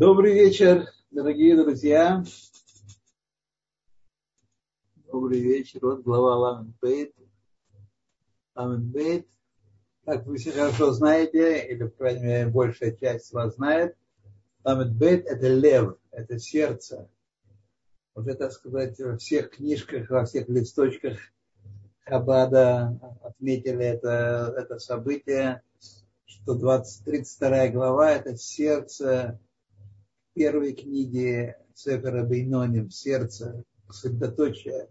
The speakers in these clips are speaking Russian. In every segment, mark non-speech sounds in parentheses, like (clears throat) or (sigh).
Добрый вечер, дорогие друзья. Добрый вечер. Вот глава Ламенбейт. Ламенбейт. Как вы все хорошо знаете, или, по крайней мере, большая часть вас знает, Ламенбейт – это лев, это сердце. Уже, так сказать, во всех книжках, во всех листочках Хабада отметили это, это событие, что 20, 32 глава – это сердце первой книги Сефера Бейноним «Сердце», средоточие,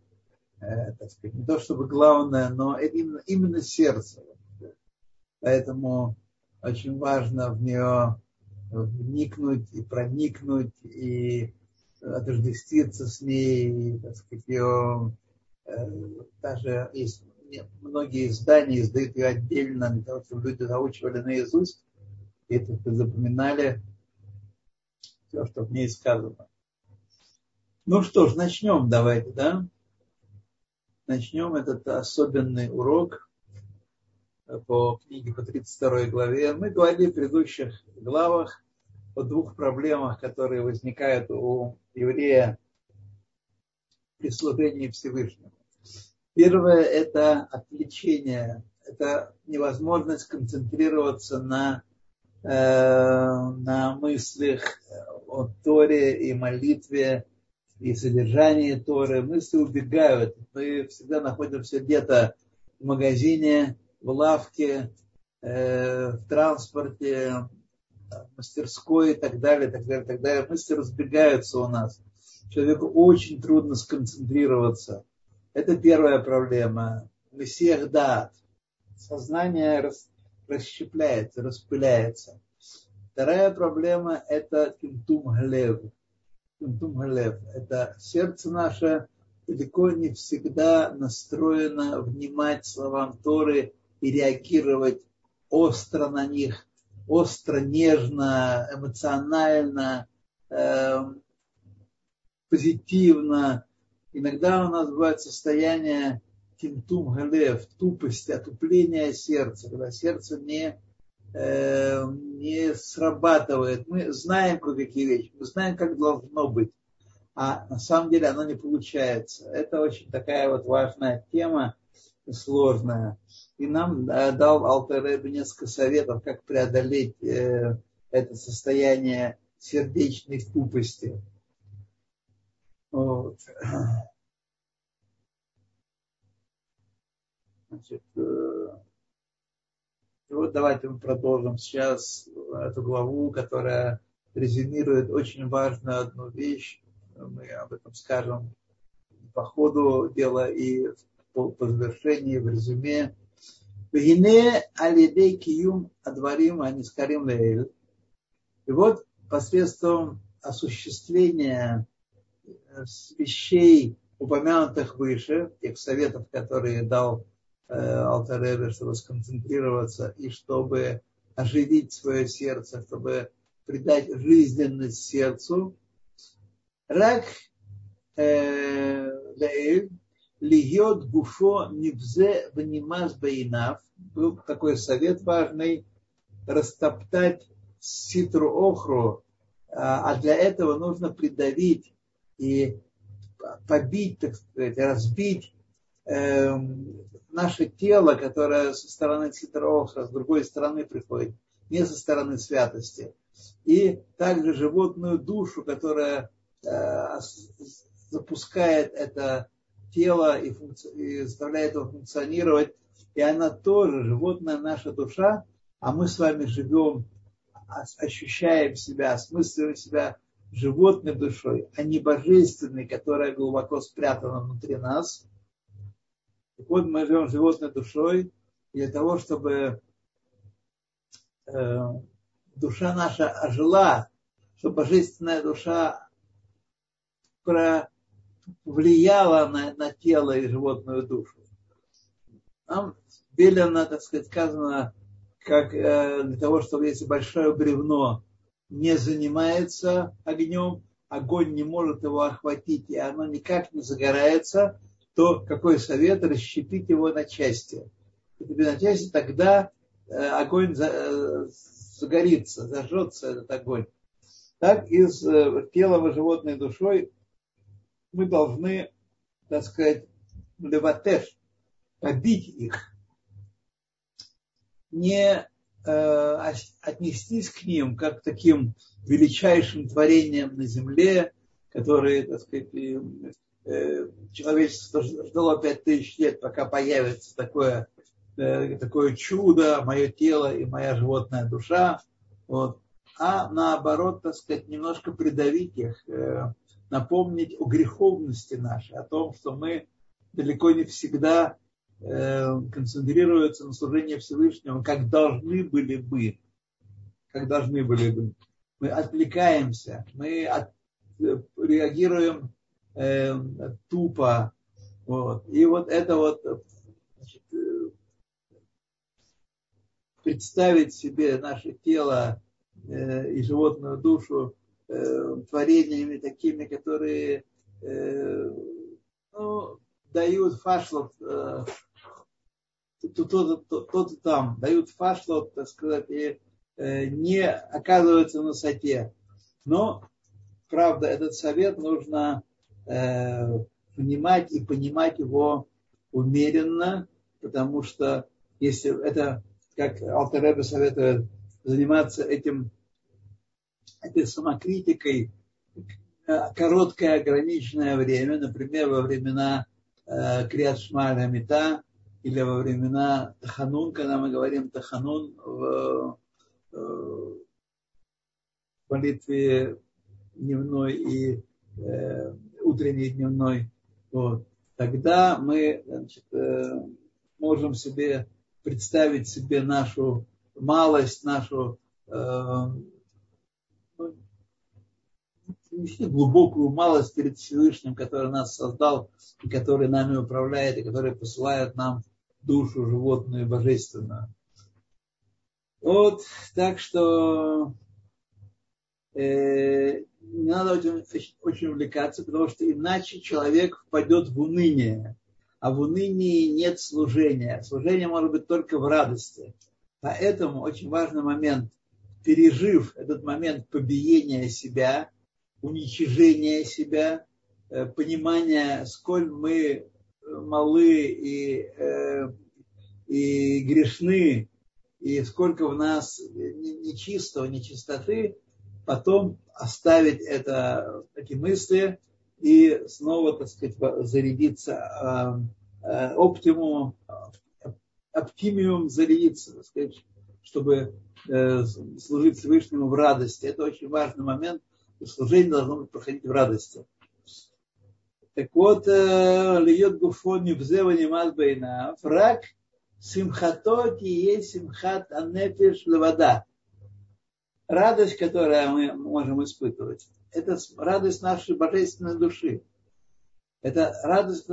э, так сказать, не то чтобы главное, но именно, именно сердце. Поэтому очень важно в нее вникнуть и проникнуть, и отождествиться с ней, и, так сказать, ее э, даже есть многие издания издают ее отдельно для того, чтобы люди заучивали наизусть, и это запоминали все, что в ней сказано. Ну что ж, начнем давайте, да? Начнем этот особенный урок по книге по 32 главе. Мы говорили в предыдущих главах о двух проблемах, которые возникают у еврея при служении Всевышнему. Первое – это отвлечение, это невозможность концентрироваться на, э, на мыслях о Торе и молитве и содержании Торы. Мысли убегают. Мы всегда находимся где-то в магазине, в лавке, э, в транспорте, в мастерской и так далее, так далее, так далее. Мысли разбегаются у нас. Человеку очень трудно сконцентрироваться. Это первая проблема. Мессиях дат. Сознание рас, расщепляется, распыляется. Вторая проблема – это. Кимтум галев – это сердце наше далеко не всегда настроено внимать словам Торы и реагировать остро на них, остро, нежно, эмоционально, э, позитивно. Иногда у нас бывает состояние кимтум галев, тупости, отупления сердца, когда сердце не Э, не срабатывает. Мы знаем кое-какие вещи, мы знаем, как должно быть, а на самом деле оно не получается. Это очень такая вот важная тема, сложная. И нам э, дал Алтер несколько советов, как преодолеть э, это состояние сердечной тупости. Вот. Значит, и вот давайте мы продолжим сейчас эту главу, которая резюмирует очень важную одну вещь. Мы об этом скажем по ходу дела и по, по завершении, в резюме. Вегине алидей киюм адварим анискарим лейль. И вот посредством осуществления вещей, упомянутых выше, тех советов, которые дал Э, Алтаребе, чтобы сконцентрироваться и чтобы оживить свое сердце, чтобы придать жизненность сердцу. Рак э, льет гуфо невзе внимаз баинав. Был такой совет важный, растоптать ситру охру, а, а для этого нужно придавить и побить, так сказать, разбить эм, наше тело, которое со стороны Цитрооха, с другой стороны приходит, не со стороны святости. И также животную душу, которая э, запускает это тело и, функци... и заставляет его функционировать. И она тоже, животная наша душа, а мы с вами живем, ощущаем себя, осмысливаем себя животной душой, а не божественной, которая глубоко спрятана внутри нас – так вот, мы живем животной душой для того, чтобы э, душа наша ожила, чтобы божественная душа влияла на, на тело и животную душу. Нам велено, так сказать, сказано, как э, для того, чтобы если большое бревно не занимается огнем, огонь не может его охватить, и оно никак не загорается, то какой совет? Расщепить его на части. Если на части, тогда э, огонь э, загорится, зажжется этот огонь. так из э, тела животной душой мы должны, так сказать, леватеш, побить их, не э, отнестись к ним как к таким величайшим творениям на земле, которые, так сказать, человечество ждало пять тысяч лет, пока появится такое, э, такое чудо, мое тело и моя животная душа. Вот. А наоборот, так сказать, немножко придавить их, э, напомнить о греховности нашей, о том, что мы далеко не всегда концентрируются на служении Всевышнего, как должны были бы. Как должны были бы. Мы отвлекаемся, мы от, реагируем э, тупо. Вот. И вот это вот значит, э, представить себе наше тело э, и животную душу э, творениями такими, которые э, ну, дают фашлот э, то-то там, дают фашлот, так сказать, и э, не оказываются на высоте. Но, правда, этот совет нужно э, понимать и понимать его умеренно, потому что если это, как Алтереба советует, заниматься этим, этой самокритикой э, короткое ограниченное время, например, во времена э, Криат Мита или во времена Таханун, когда мы говорим Таханун в, э, в молитве дневной и э, утренний, дневной, вот, тогда мы значит, э, можем себе представить себе нашу малость, нашу э, ну, глубокую малость перед Всевышним, который нас создал, и который нами управляет, и который посылает нам душу животную божественную. Вот, так что не надо очень, очень увлекаться, потому что иначе человек впадет в уныние. А в унынии нет служения. Служение может быть только в радости. Поэтому очень важный момент, пережив этот момент побиения себя, уничижения себя, э, понимания, сколь мы малы и, э, и грешны, и сколько в нас нечистого, нечистоты, потом оставить это, эти мысли и снова, так сказать, зарядиться э, э, оптимумом, оптимиум зарядиться, так сказать, чтобы э, служить Всевышнему в радости. Это очень важный момент. Служение должно проходить в радости. Так вот, льет гуфон нибзева немат бейна, фрак симхато есть симхат анефиш левада радость, которую мы можем испытывать, это радость нашей божественной души. Это радость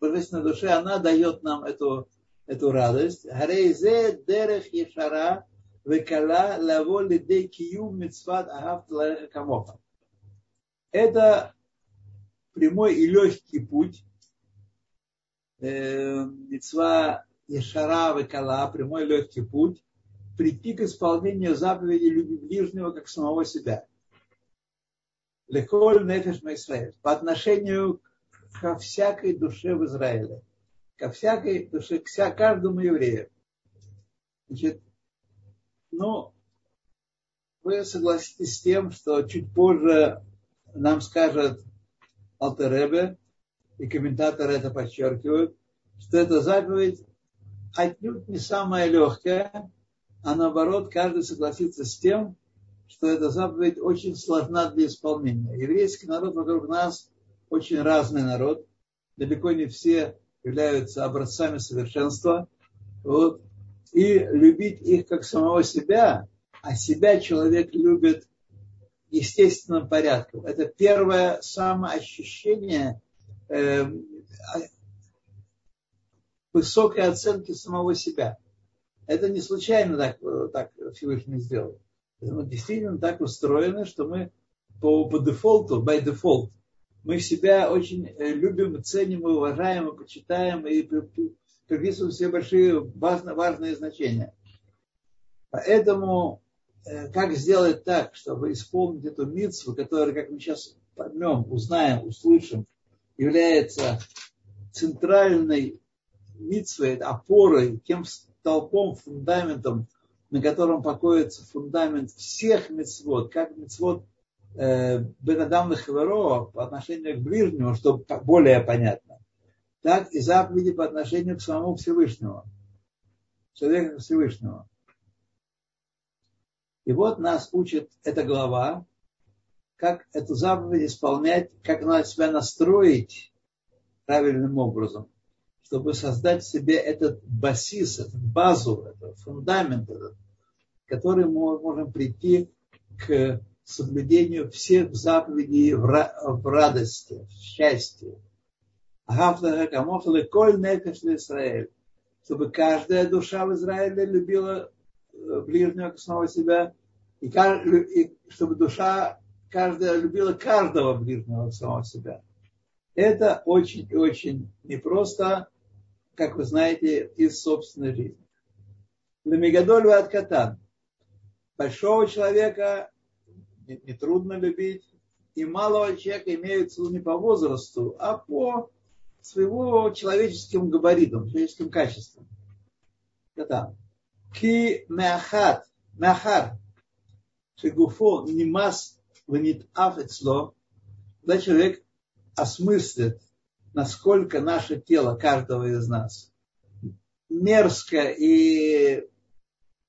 божественной души, она дает нам эту, эту радость. Гарейзе дерех ешара векала лаво лидей киюм митцват агафт камоха. Это прямой и легкий путь. Э, митцва ешара векала, прямой и легкий путь прийти к исполнению заповеди любви ближнего как самого себя. Леколь нефеш Израиль. По отношению ко всякой душе в Израиле. Ко всякой душе, к каждому еврею. Значит, ну, вы согласитесь с тем, что чуть позже нам скажет Алтеребе, и комментаторы это подчеркивают, что эта заповедь отнюдь не самая легкая, а наоборот, каждый согласится с тем, что эта заповедь очень сложна для исполнения. Еврейский народ вокруг нас очень разный народ. Далеко не все являются образцами совершенства. Вот. И любить их как самого себя, а себя человек любит естественным порядком. Это первое самоощущение э, высокой оценки самого себя. Это не случайно так, так Всевышний сделал. Мы действительно так устроены, что мы по, по дефолту, by default, мы себя очень э, любим, ценим, уважаем, почитаем и приписываем все большие важные, важные значения. Поэтому э, как сделать так, чтобы исполнить эту митцву, которая, как мы сейчас поймем, узнаем, услышим, является центральной митцвой, опорой, тем столпом, фундаментом, на котором покоится фундамент всех мецвод, как мецвод э, Бенадам Хаверо по отношению к ближнему, чтобы более понятно, так и заповеди по отношению к самому Всевышнему, человеку Всевышнего. И вот нас учит эта глава, как эту заповедь исполнять, как надо себя настроить правильным образом, чтобы создать себе этот басис, эту базу, этот фундамент, этот, который мы можем прийти к соблюдению всех заповедей в радости, в счастье. Чтобы каждая душа в Израиле любила э, ближнего к самого себя, и, чтобы душа каждая любила каждого ближнего самого себя. Это очень и очень непросто, как вы знаете, из собственной жизни. Ламигадоль от катан. Большого человека нетрудно не любить, и малого человека имеются не по возрасту, а по своего человеческим габаритам, человеческим качествам. Это ки мяхат, мяхар, шигуфо нимас вынит афецло, когда человек осмыслит, насколько наше тело каждого из нас мерзко и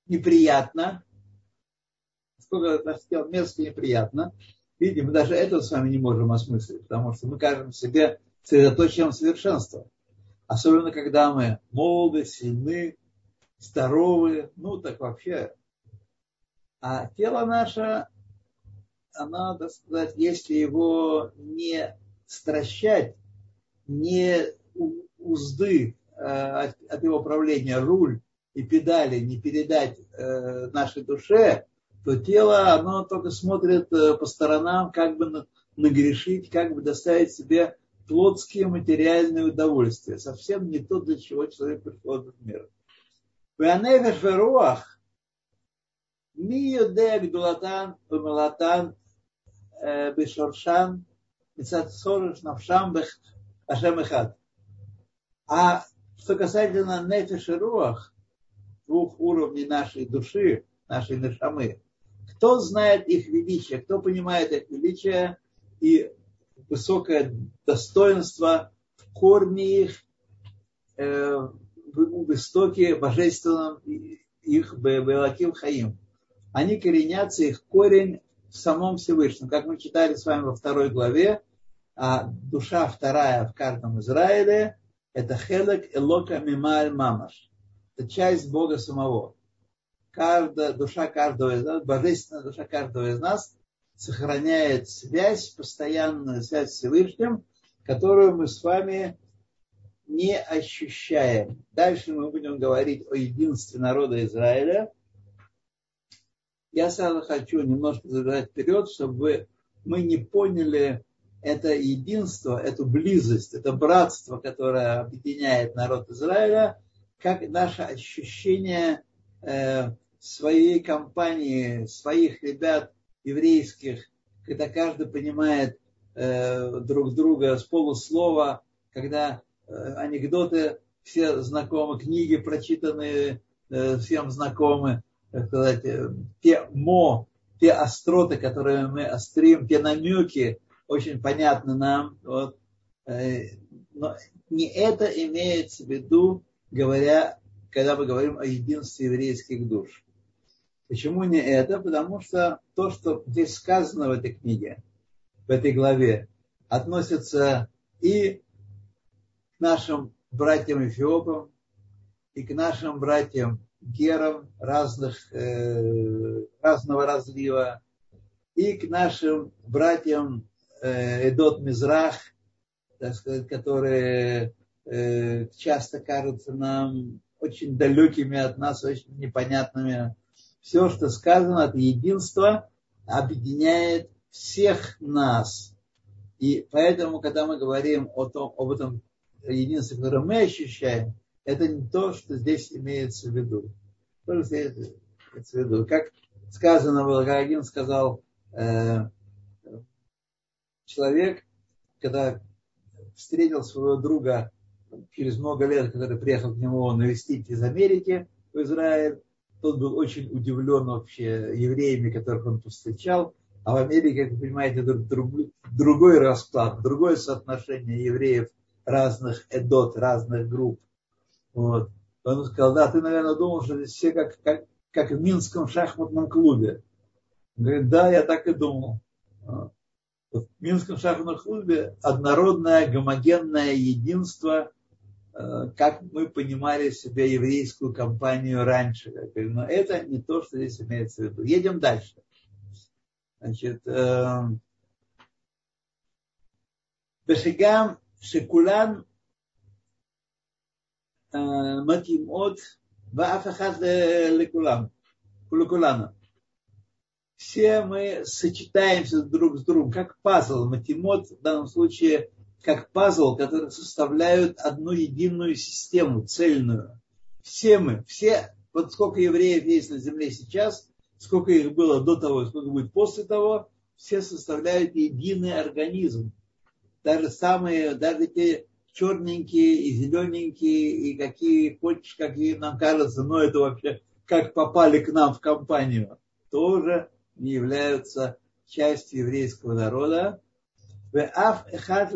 неприятно, насколько наше тело мерзко и неприятно, видимо, даже этого с вами не можем осмыслить, потому что мы кажем себе сосредоточием совершенства. Особенно, когда мы молоды, сильны, здоровы, ну так вообще. А тело наше, оно, так сказать, если его не стращать, не узды э, от его правления, руль и педали не передать э, нашей душе, то тело, оно только смотрит э, по сторонам, как бы нагрешить, как бы доставить себе плотские материальные удовольствия. Совсем не то, для чего человек приходит в мир. Ванефеш веруах ми юдея гдулатан бешоршан мецат сорыш Ашем Эхад. А что касается Нефиш и Руах, двух уровней нашей души, нашей Нешамы, кто знает их величие, кто понимает их величие и высокое достоинство в корне их, э, в истоке божественном их Белаким Хаим. Они коренятся, их корень в самом Всевышнем. Как мы читали с вами во второй главе, а душа вторая в каждом Израиле – это Хелек Элока Мималь Мамаш. Это часть Бога самого. Каждая, душа каждого из нас, божественная душа каждого из нас сохраняет связь, постоянную связь с Всевышним, которую мы с вами не ощущаем. Дальше мы будем говорить о единстве народа Израиля. Я сразу хочу немножко забирать вперед, чтобы мы не поняли это единство, эту близость, это братство, которое объединяет народ Израиля, как наше ощущение э, своей компании, своих ребят еврейских, когда каждый понимает э, друг друга с полуслова, когда э, анекдоты все знакомы, книги прочитанные всем знакомы, так сказать, те мо, те остроты, которые мы острим, те намеки очень понятны нам. Вот. Э, но не это имеется в виду, говоря, когда мы говорим о единстве еврейских душ. Почему не это? Потому что то, что здесь сказано в этой книге, в этой главе, относится и к нашим братьям Эфиопам, и к нашим братьям Герам разных, э, разного разлива, и к нашим братьям Эдот Мизрах, так сказать, которые э, часто кажутся нам очень далекими от нас, очень непонятными все, что сказано от единства, объединяет всех нас. И поэтому, когда мы говорим о том, об этом единстве, которое мы ощущаем, это не то, что здесь имеется в виду. Здесь имеется в виду? Как сказано было, как один сказал э, человек, когда встретил своего друга через много лет, который приехал к нему навестить из Америки в Израиль, тот был очень удивлен вообще евреями, которых он повстречал. А в Америке, как вы понимаете, друг, другой расклад, другое соотношение евреев разных эдот, разных групп. Вот. Он сказал, да, ты, наверное, думал, что здесь все как, как, как в Минском шахматном клубе. Он говорит, да, я так и думал. Вот в Минском шахматном клубе однородное гомогенное единство, э, как мы понимали себе еврейскую компанию раньше. Но это не то, что здесь имеется в виду. Едем дальше. Значит, э, Бешигам Шекулан э, Матимот Ваафахат Лекулана. Все мы сочетаемся друг с другом, как пазл. Матимот в данном случае как пазл, который составляют одну единую систему, цельную. Все мы, все, вот сколько евреев есть на земле сейчас, сколько их было до того, сколько будет после того, все составляют единый организм. Даже самые, даже те черненькие и зелененькие, и какие хочешь, какие нам кажется, но это вообще как попали к нам в компанию, тоже не являются частью еврейского народа. Аф эхат.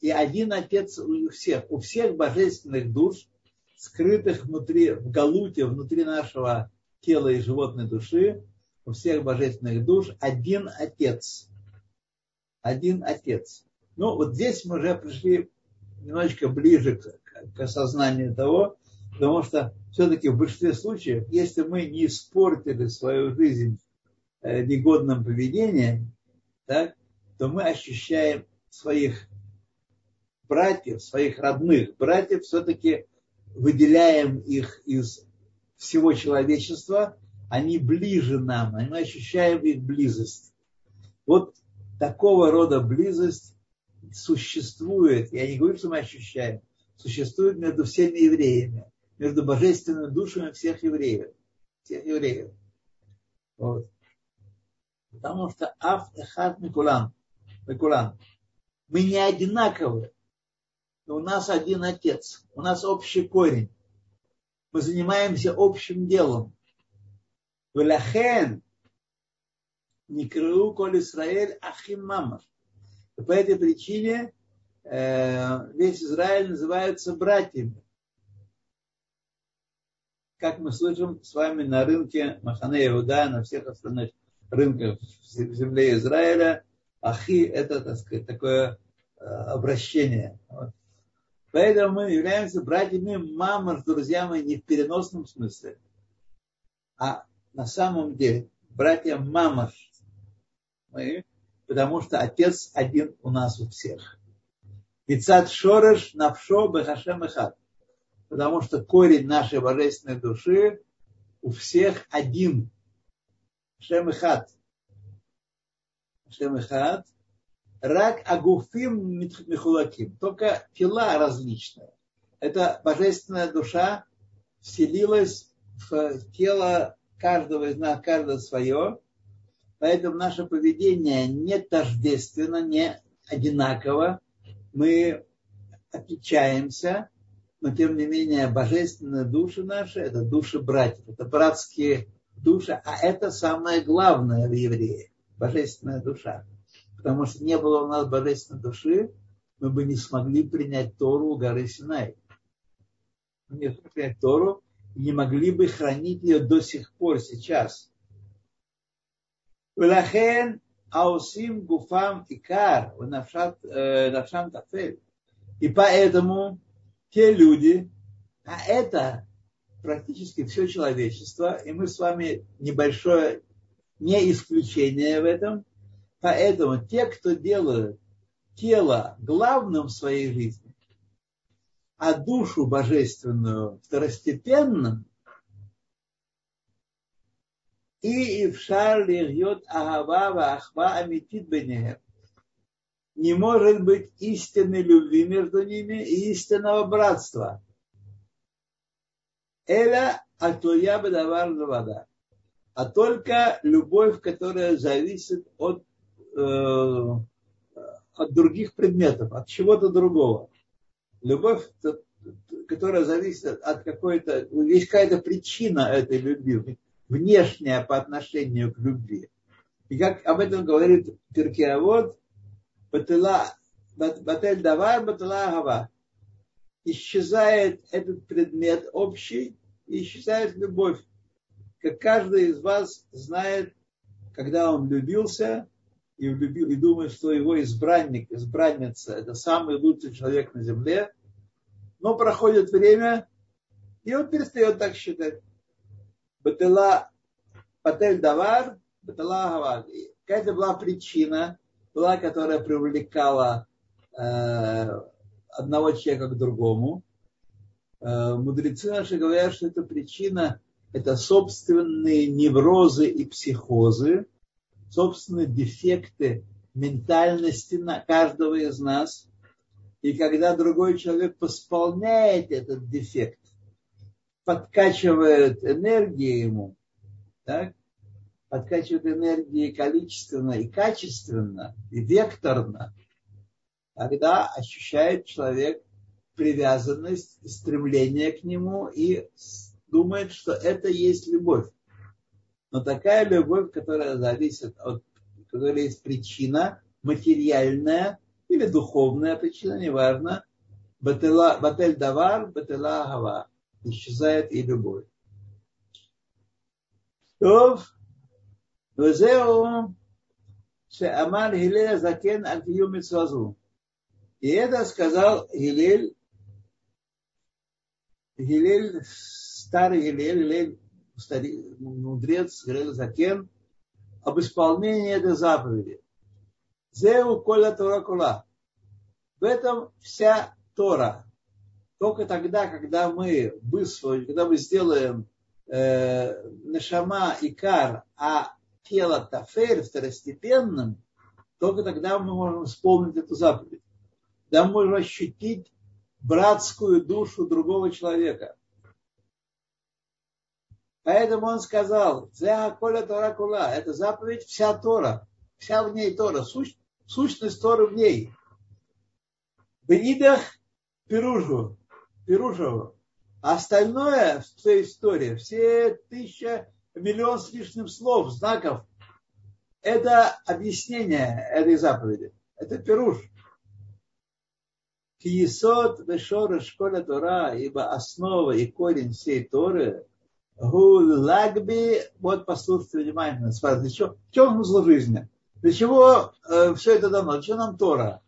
И один отец у всех. У всех божественных душ, скрытых внутри, в галуте, внутри нашего тела и животной души, у всех божественных душ один отец. Один отец. Ну, вот здесь мы уже пришли немножечко ближе к, к осознанию того, потому что все-таки в большинстве случаев, если мы не испортили свою жизнь э, негодным поведением, так, то мы ощущаем своих братьев, своих родных братьев, все-таки выделяем их из всего человечества, они ближе нам, мы ощущаем их близость. Вот такого рода близость существует, я не говорю, что мы ощущаем, существует между всеми евреями, между божественными душами всех евреев. Всех евреев. Вот. Потому что Аф Эхад Микулан. Микулан. Мы не одинаковы, но у нас один отец, у нас общий корень. Мы занимаемся общим делом. Велахен Никрыу Коль Исраэль Ахим Мамаш. И по этой причине э, весь Израиль называется братьями. Как мы слышим с вами на рынке Махане Иуда, на всех остальных рынках в земле Израиля, ахи – это, так сказать, такое э, обращение. Поэтому мы являемся братьями мамаш, друзья мои, не в переносном смысле, а на самом деле братья мамаш. Мы потому что Отец один у нас у всех. Ицат шореш навшо бехашем эхат. Потому что корень нашей божественной души у всех один. Шем эхат. Шем эхат. Рак агуфим михулаким. Только тела различные. Это божественная душа вселилась в тело каждого из нас, каждого свое, Поэтому наше поведение не тождественно, не одинаково. Мы отличаемся, но тем не менее божественные души наши – это души братьев, это братские душа, а это самое главное в еврее, божественная душа. Потому что не было у нас божественной души, мы бы не смогли принять Тору у горы Синай. Мы не смогли принять Тору, и не могли бы хранить ее до сих пор, сейчас. Велахен аусим гуфам икар, навшам э, тафель. И поэтому те люди, а это практически все человечество, и мы с вами небольшое не исключение в этом. Поэтому те, кто делают тело главным в своей жизни, а душу божественную второстепенным, и Ившар льет Агава Ахва Амитит Бенегем. Не может быть истинной любви между ними и истинного братства – Эля атуя бедавар вода. а только любовь, которая зависит от, э, от других предметов, от чего-то другого. Любовь, которая зависит от какой-то, есть какая-то причина этой любви, внешняя по отношению к любви. И как об этом говорит Перкеавод, Батель Давар, Батала Гава. Исчезает этот предмет общий, и исчезает любовь. Как каждый из вас знает, когда он влюбился и, влюбил, и думает, что его избранник, избранница, это самый лучший человек на земле, но проходит время, и он перестает так считать. Батала Патель Давар, Батала Гавар. Какая-то была причина, была, которая привлекала э, одного человека к другому. Э, мудрецы наши говорят, что эта причина – это собственные неврозы и психозы, собственные дефекты ментальности на каждого из нас. И когда другой человек восполняет этот дефект, подкачивает энергию ему, так, подкачивает энергии количественно и качественно, и векторно, тогда ощущает человек привязанность, стремление к нему и думает, что это есть любовь. Но такая любовь, которая зависит от, которая есть причина материальная или духовная причина, неважно, батель давар, батела гава, исчезает и любовь. טוב, וזהו שאמר הלל הזקן על קיום מצווה זו. и это сказал Гилель Гилель, старый Гилель, Гилель старик, мудрец, Гилель Закен, об исполнении этой заповеди. Зеу коля Тора кула. В этом вся Тора. Только тогда, когда мы высвоим, когда мы сделаем э, Нашама и Кар, а тело Тафель второстепенным, только тогда мы можем исполнить эту заповедь. Да можем ощутить братскую душу другого человека. Поэтому он сказал, коля Тора кула, это заповедь вся Тора, вся в ней Тора, сущ, сущность Торы в ней. Бенидах Пиружу, Пиружеву. А остальное, вся история, все тысяча, миллион с лишним слов, знаков, это объяснение этой заповеди. Это Пируш. Киесот вешора школа Тора, ибо основа и корень всей Торы, гу лагби, вот послушайте внимательно, для чего, в чем смысл жизни? Для чего э, все это дано? Для чего нам Тора?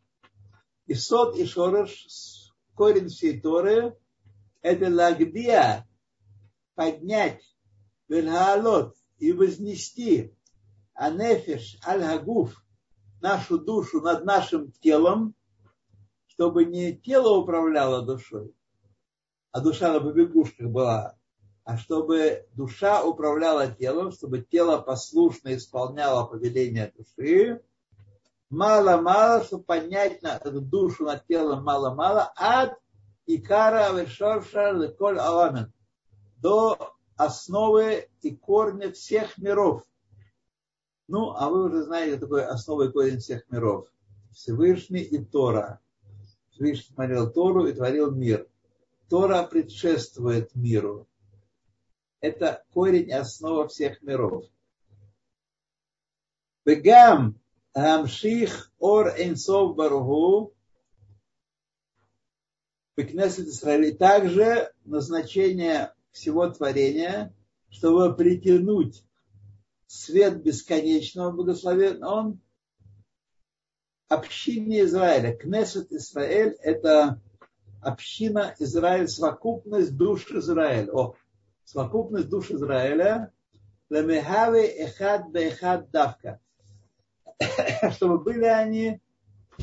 И сот, и шорош, корень всей Торы, это лагбия, поднять, вельгаалот, и вознести, анефиш, аль-хагуф, нашу душу над нашим телом, чтобы не тело управляло душой, а душа на побегушках была, а чтобы душа управляла телом, чтобы тело послушно исполняло повеление души, мало-мало, чтобы поднять на душу над телом мало-мало, от икара вешорша леколь аламен, до основы и корня всех миров. Ну, а вы уже знаете, такой основа и корень всех миров. Всевышний и Тора. Всевышний смотрел Тору и творил мир. Тора предшествует миру. Это корень основа всех миров. Бегам Амших Ор Энсов Баруху Бекнесет Израиль. Также назначение всего творения, чтобы притянуть свет бесконечного благословения, он общине Израиля. Кнесет Израиль – это община Израиль, совокупность душ Израиля. О, совокупность душ Израиля. Лемехаве эхад бехад давка. (coughs) Чтобы были они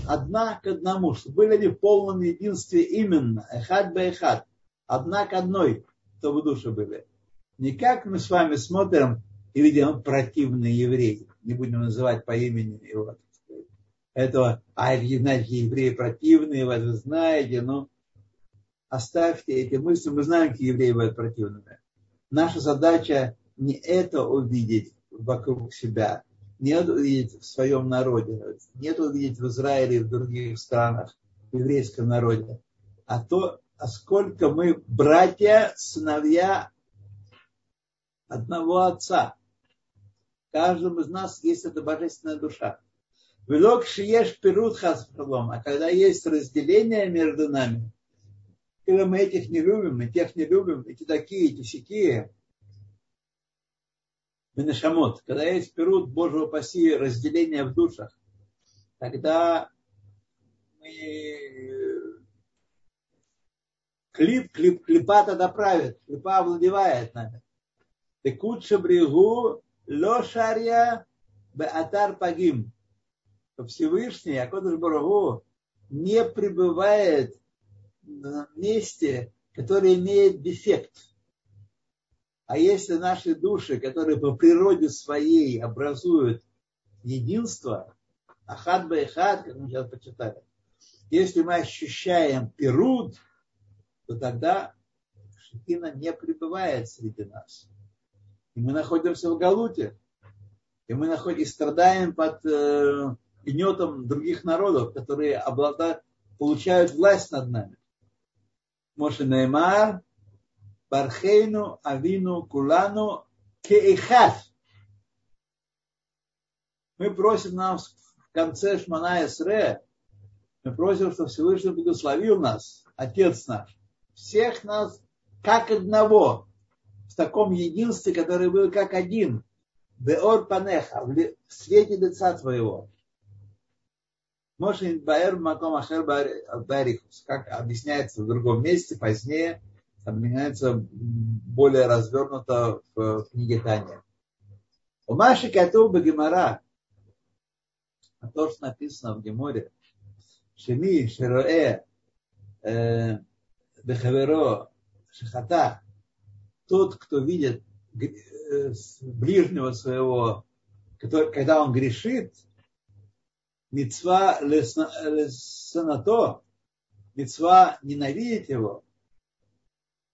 одна к одному, чтобы были они в полном единстве именно. Эхад бехад. Одна к одной, чтобы души были. Не как мы с вами смотрим и видим противный еврей. Не будем называть по имени его этого, а знаете, евреи противные, вы знаете, ну, оставьте эти мысли, мы знаем, какие евреи бывают противными. Наша задача не это увидеть вокруг себя, не это увидеть в своем народе, не это увидеть в Израиле и в других странах, в еврейском народе, а то, а сколько мы братья, сыновья одного отца. В каждом из нас есть эта божественная душа. Велок шиеш перут хасфалом. А когда есть разделение между нами, когда мы этих не любим, мы тех не любим, эти такие, эти сякие, Менешамот, когда есть перут Божьего паси, разделение в душах, тогда мы клип, клип, клипа тогда правит, клипа овладевает нами. Текут шабригу лошария беатар пагим. Всевышний, Акодыш Барагу, не пребывает на месте, которое имеет дефект. А если наши души, которые по природе своей образуют единство, ахад байхад, как мы сейчас почитали, если мы ощущаем пируд, то тогда Шекина не пребывает среди нас. И мы находимся в Галуте. И мы находим, и страдаем под э, гнетом других народов, которые обладают, получают власть над нами. Моше Неймар, Бархейну, Авину, Кулану, Кеихат. Мы просим нам в конце Шмана Эсре, мы просим, чтобы Всевышний благословил нас, Отец наш, всех нас как одного, в таком единстве, который был как один, Беор Панеха, в свете лица твоего. Мошин Баэр Маком Ахер Барихус, как объясняется в другом месте, позднее, объясняется более развернуто в книге Таня. У Маши Кату Багимара, а то, что написано в Геморе, Шеми, Шероэ, э, Бехаверо, Шахата, тот, кто видит э, ближнего своего, когда он грешит, мецва лесанато, мецва ненавидеть его.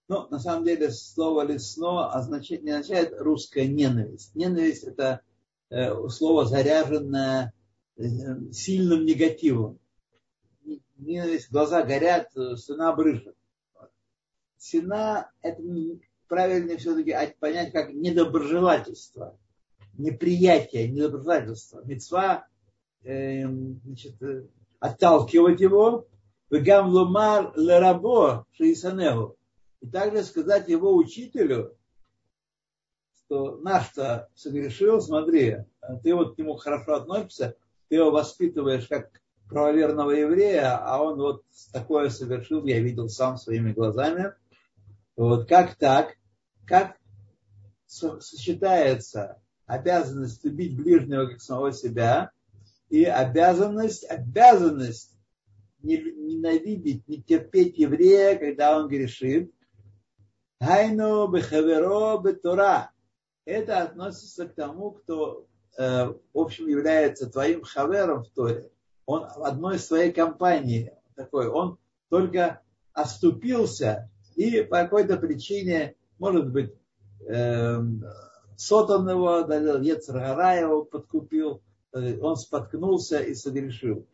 Ну, на самом деле, слово лесно означает, не означает русская ненависть. Ненависть – это э, слово, заряженное э, сильным негативом. Ненависть, глаза горят, стена брыжет. Сина – это правильнее все-таки понять как недоброжелательство, неприятие, недоброжелательство. Мецва э, значит, э, отталкивать его, вегам лумар лерабо шиисанегу. И также сказать его учителю, что наш-то согрешил, смотри, ты вот к нему хорошо относишься, ты его воспитываешь как правоверного еврея, а он вот такое совершил, я видел сам своими глазами. Вот как так? Как сочетается обязанность любить ближнего как самого себя и обязанность, обязанность ненавидеть, не терпеть еврея, когда он грешит. Хайну бехаверо бетура. Это относится к тому, кто, э, в общем, является твоим хавером в Торе. Он в одной своей компании такой. Он только оступился и по какой-то причине, может быть, э, Сотан его, Ецаргара его подкупил, он споткнулся и согрешил.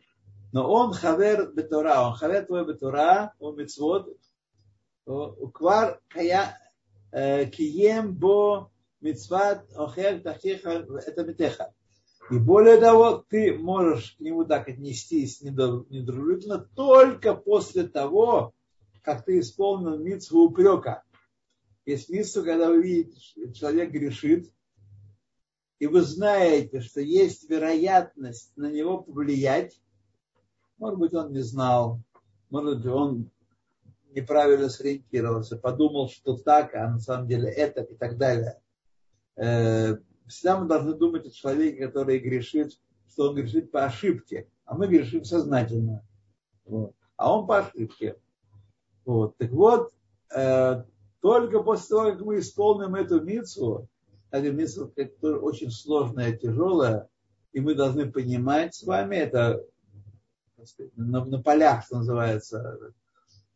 Но он хавер бетура, он хавер твой бетура, он мецвод, уквар кая э, кием бо мецват охер тахиха это метеха. И более того, ты можешь к нему так отнестись недружелюбно только после того, как ты исполнил митцву упрека. Есть митцву, когда вы видите, человек грешит, и вы знаете, что есть вероятность на него повлиять, может быть, он не знал, может быть, он неправильно сориентировался, подумал, что так, а на самом деле это и так далее. Э, всегда мы должны думать о человеке, который грешит, что он грешит по ошибке, а мы грешим сознательно. Вот. А он по ошибке. Вот. Так вот, э, только после того, как мы исполним эту митцву, это митцва, которая очень сложная, тяжелая, и мы должны понимать с вами, это на, на полях, что называется,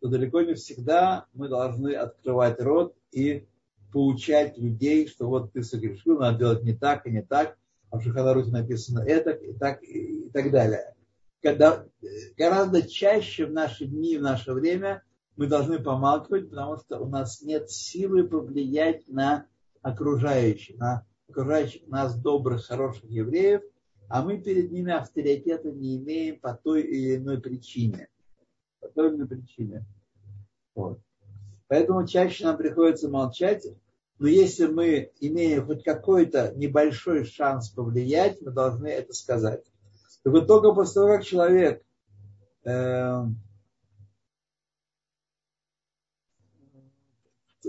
то далеко не всегда мы должны открывать рот и поучать людей, что вот ты согрешил, надо делать не так и не так, а в Шаханаруте написано это и так и, и так далее. Когда, гораздо чаще в наши дни, в наше время мы должны помалкивать, потому что у нас нет силы повлиять на окружающих, на окружающих нас добрых, хороших евреев, а мы перед ними авторитета не имеем по той или иной причине. По той или иной причине. Вот. Поэтому чаще нам приходится молчать, но если мы имеем хоть какой-то небольшой шанс повлиять, мы должны это сказать. Так вот только после того, как человек э,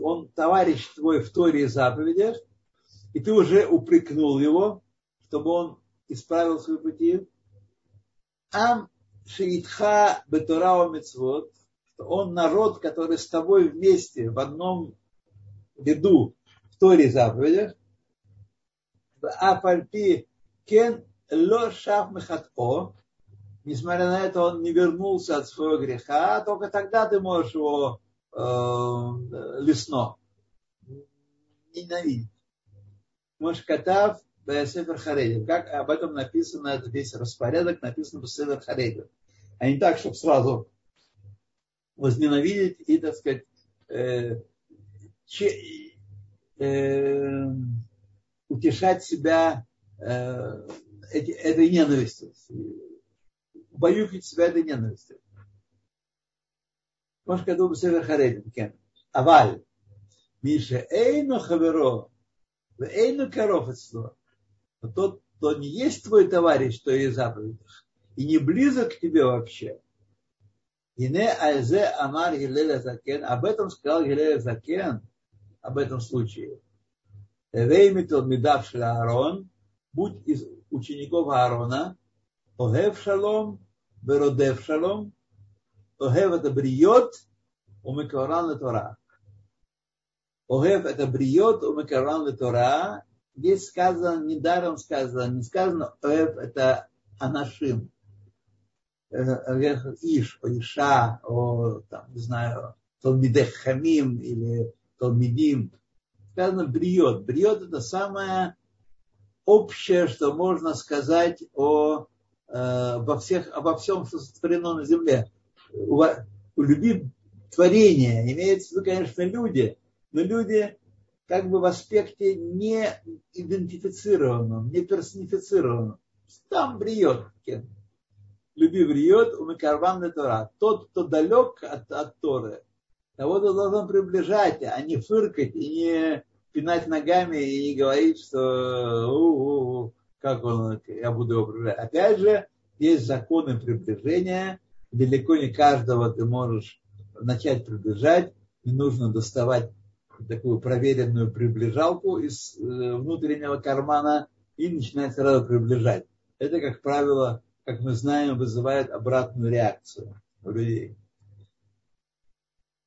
он товарищ твой в Торе и заповедях, и ты уже упрекнул его, чтобы он исправил свои пути. Ам шиитха бетурау мецвод, что он народ, который с тобой вместе в одном ряду в Торе и заповедях. А пальпи кен ло шаф мехато, несмотря на это, он не вернулся от своего греха, только тогда ты можешь его лесно ненавидеть. Мошкатав Север Харедин. Как об этом написано, это весь распорядок написан в Север Харедин. А не так, чтобы сразу возненавидеть и, так сказать, э, че, э, утешать себя э, этой ненавистью. Убаюкать себя этой ненавистью. Когда бы Север Харедин, кен. Аваль. Миша Эйну Хаверо, Эйну Коров но тот, кто не есть твой товарищ в твоих заповедях и не близок к тебе вообще. Ине Айзе Амар Гилеля Закен, об этом сказал Гилеля Закен, об этом случае. Эвеймитл Мидав Аарон, будь из учеников Аарона, Огев Шалом, Беродев Шалом, Огев это бриот, умекоран Тора. Огев это бриот, умекоран Тора, Здесь сказано, недаром сказано, не сказано Оэв, это Анашим. Иш, о Иша, о, там, не знаю, Талмидех Хамим или Талмидим. Сказано бриот. Бриот это самое общее, что можно сказать о, э, во всех, обо всем, что сотворено на земле. У, любви творения имеется в виду, конечно, люди, но люди как бы в аспекте не идентифицированном, не персонифицированном. Там бриет. Люби бриет, у Микарван Тора. Тот, кто далек от, от Торы, того ты должен приближать, а не фыркать и не пинать ногами и не говорить, что у -у -у, как он, я буду его приближать. Опять же, есть законы приближения. Далеко не каждого ты можешь начать приближать. Не нужно доставать такую проверенную приближалку из э, внутреннего кармана и начинает сразу приближать. Это, как правило, как мы знаем, вызывает обратную реакцию у людей.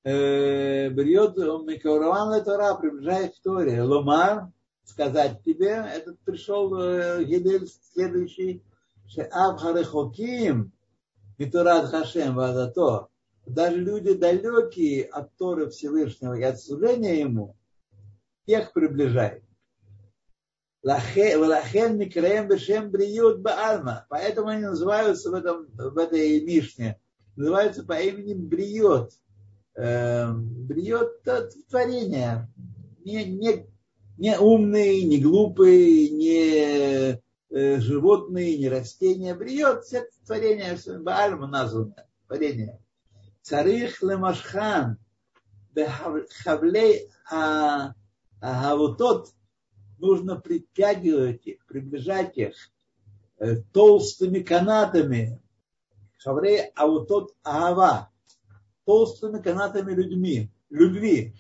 Э, Бриот Микаураван Тора приближает к Торе. Ломар, сказать тебе, этот пришел э, Гидель следующий, Шеав Харехоким, Митурат Хашем Вадато, даже люди далекие от Торы Всевышнего и от служения Ему, тех приближает. Поэтому они называются в, этом, в этой Мишне, называются по имени Бриот. Эм, Бриот – творение. Не, не, не умные, не глупые, не Э, животные, не растения, бриет, все творения, Баальма названо, творения Царих лемашхан, хавлей а, а а вот тот нужно притягивать их, приближать их э, толстыми канатами. Хаврей а вот тот агава. Толстыми канатами людьми, любви.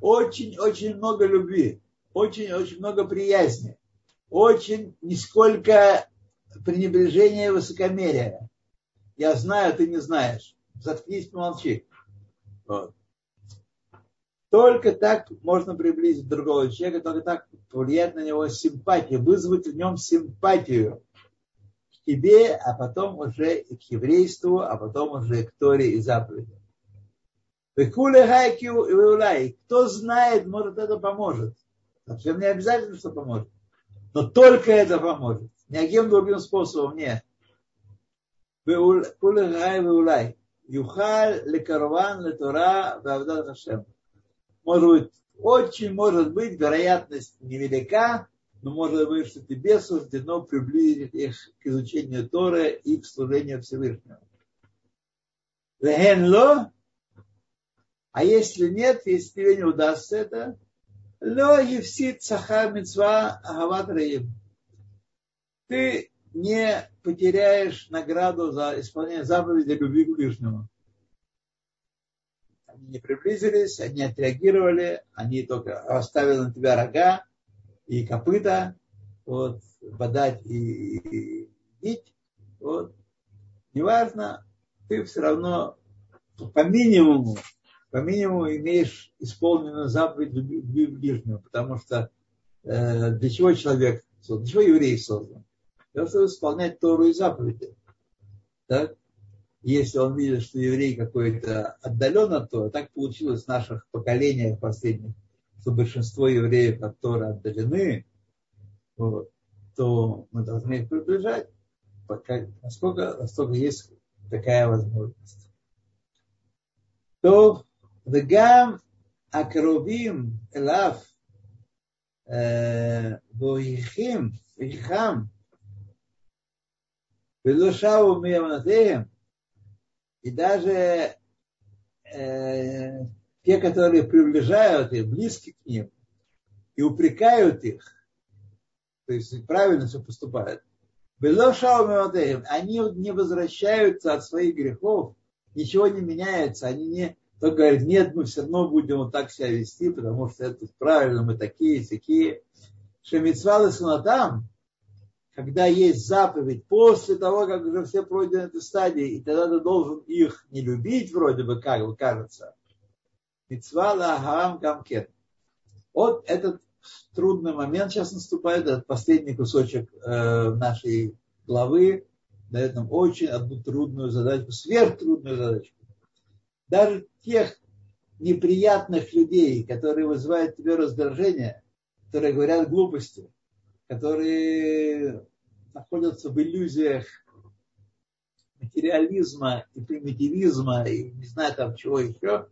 Очень-очень много любви. Очень-очень много приязни. Очень нисколько пренебрежения и высокомерия. Я знаю, ты не знаешь заткнись, помолчи. Вот. Только так можно приблизить другого человека, только так повлиять на него симпатию, вызвать в нем симпатию к тебе, а потом уже и к еврейству, а потом уже к Торе и заповедям. Кто знает, может, это поможет. Совсем не обязательно, что поможет. Но только это поможет. Никаким другим способом нет. Юхаль лекарван летура вавдат хашем. Может быть, очень может быть, вероятность невелика, но может быть, что тебе суждено приблизить их к изучению Торы и к служению Всевышнего. Ло, а если нет, если тебе не удастся это, ло евсит сахар митцва Ты не потеряешь награду за исполнение заповеди любви к ближнему. Они не приблизились, они отреагировали, они только оставили на тебя рога и копыта, вот, подать и, и бить. Вот. Неважно, ты все равно по минимуму, по минимуму имеешь исполненную заповедь любви ближнего, потому что э, для чего человек создан, для чего еврей создан? Для того, чтобы исполнять Тору и заповеди. Так? Если он видит, что еврей какой-то отдален от Тора, так получилось в наших поколениях последних, что большинство евреев от Тора отдалены, вот, то мы должны их приближать, пока, насколько, насколько есть такая возможность. То וגם הקרובים אליו והויכים, ויחם, ולא שבו מאמונותיהם, и даже э, те, которые приближают их, близки к ним, и упрекают их, то есть правильно все поступают, они не возвращаются от своих грехов, ничего не меняется, они не, кто говорит, нет, мы все равно будем вот так себя вести, потому что это правильно, мы такие, такие. Шемицвалы сунатам, когда есть заповедь, после того, как уже все пройдены этой стадии, и тогда ты должен их не любить, вроде бы, как кажется. Мицвала Ахарам Камкен. Вот этот трудный момент сейчас наступает, этот последний кусочек э, нашей главы, дает нам очень одну трудную задачу, сверхтрудную задачу даже тех неприятных людей, которые вызывают тебе раздражение, которые говорят глупости, которые находятся в иллюзиях материализма и примитивизма, и не знаю там чего еще.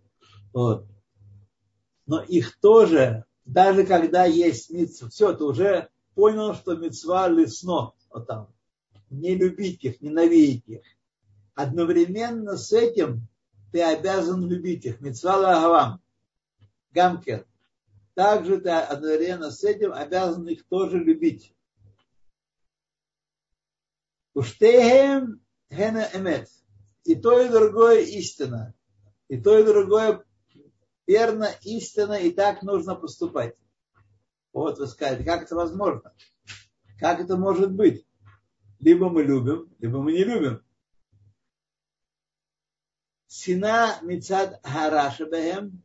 Вот. Но их тоже, даже когда есть митцва, все, ты уже понял, что митцва лесно, вот там, не любить их, ненавидеть их. Одновременно с этим ты обязан любить их. Мицвала Агавам. Гамкер. Также ты одновременно с этим обязан их тоже любить. Уштехем хена эмет. И то, и другое истина. И то, и другое верно, истина, и так нужно поступать. Вот вы скажете, как это возможно? Как это может быть? Либо мы любим, либо мы не любим. Сина мецад харашабаем,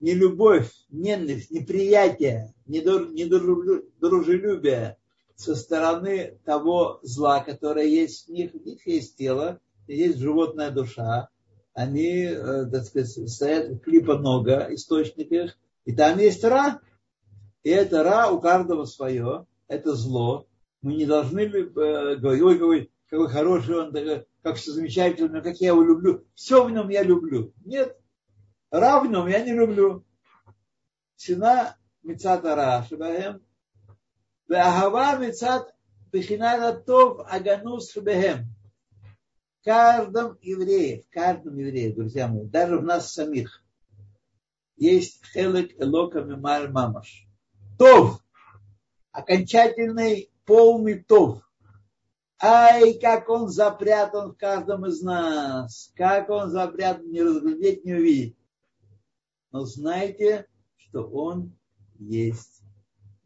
не любовь, ненависть, неприятие, недружелюбие со стороны того зла, которое есть в них. В них есть тело, есть животная душа. Они, э, так сказать, стоят клипа источник их. И там есть ра. И это ра у каждого свое. Это зло. Мы не должны э, говорить, ой, какой, какой хороший он, как все замечательно, как я его люблю. Все в нем я люблю. Нет, равном я не люблю. Сина мецат ара шебаем. Веахава мецат тов аганус шебаем. В каждом еврее, в каждом еврее, друзья мои, даже в нас самих, есть хелек элока мимар мамаш. Тов, окончательный, полный тов. Ай, как он запрятан в каждом из нас. Как он запрятан, не разглядеть, не увидеть. Но знайте, что он есть.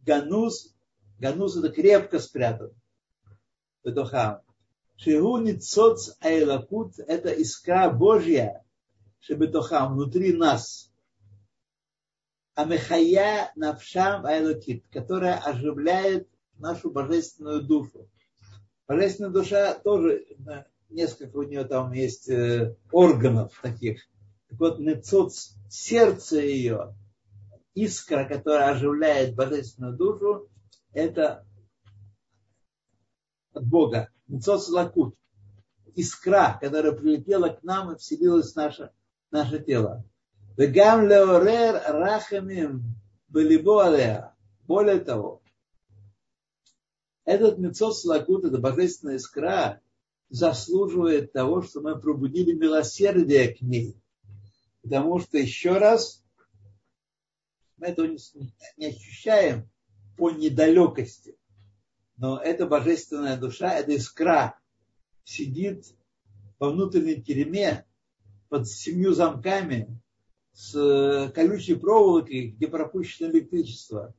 Ганус, Ганус это крепко спрятан. Бетохам. Шигу ницоц айлакут это искра Божья. Шебетохам, внутри нас. Амехая навшам айлакит, которая оживляет нашу божественную душу. Божественная душа тоже, несколько у нее там есть э, органов таких, Так вот, нецоц, сердце ее, искра, которая оживляет божественную душу, это от Бога. Нецоц лакут. Искра, которая прилетела к нам и вселилась в наше, наше тело. Более того, этот мецос лакут, это божественная искра, заслуживает того, что мы пробудили милосердие к ней. Потому что еще раз мы этого не ощущаем по недалекости. Но эта божественная душа, эта искра сидит во внутренней тереме под семью замками с колючей проволокой, где пропущено электричество,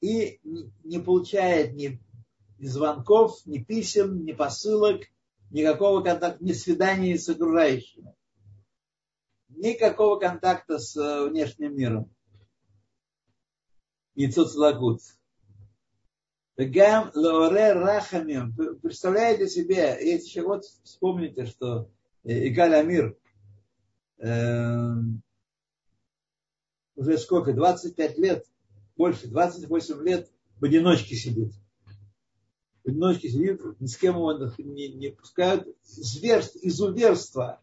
и не получает ни, ни звонков, ни писем, ни посылок, никакого контакта, ни свиданий с окружающими, никакого контакта с э, внешним миром. Яйцо целагут. Гам лоре рахамим. Представляете себе, если вот вспомните, что э, Игаль Амир э, уже сколько, 25 лет, больше, 28 лет в одиночке сидит. Одиночке сидит, ни с кем его не, не пускают. Зверство, изуверство,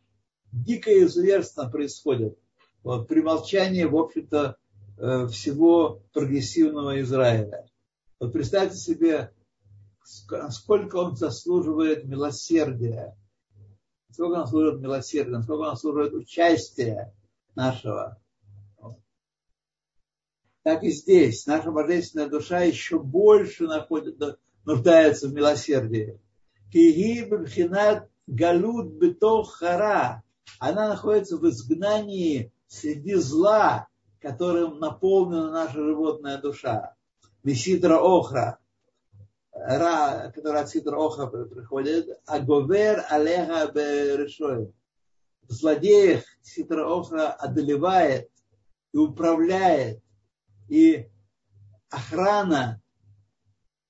дикое изуверство происходит. Вот, при молчании, в общем-то, э, всего прогрессивного Израиля. Вот представьте себе, сколько он заслуживает милосердия, сколько он служит милосердия, сколько он служит участия нашего. Так и здесь. Наша божественная душа еще больше находит, нуждается в милосердии. Киги бхинат галут хара. Она находится в изгнании среди зла, которым наполнена наша животная душа. Меситра охра, ра, который от ситра охра приходит, а говер алеха берешоем. В злодеях ситра охра одолевает и управляет, и охрана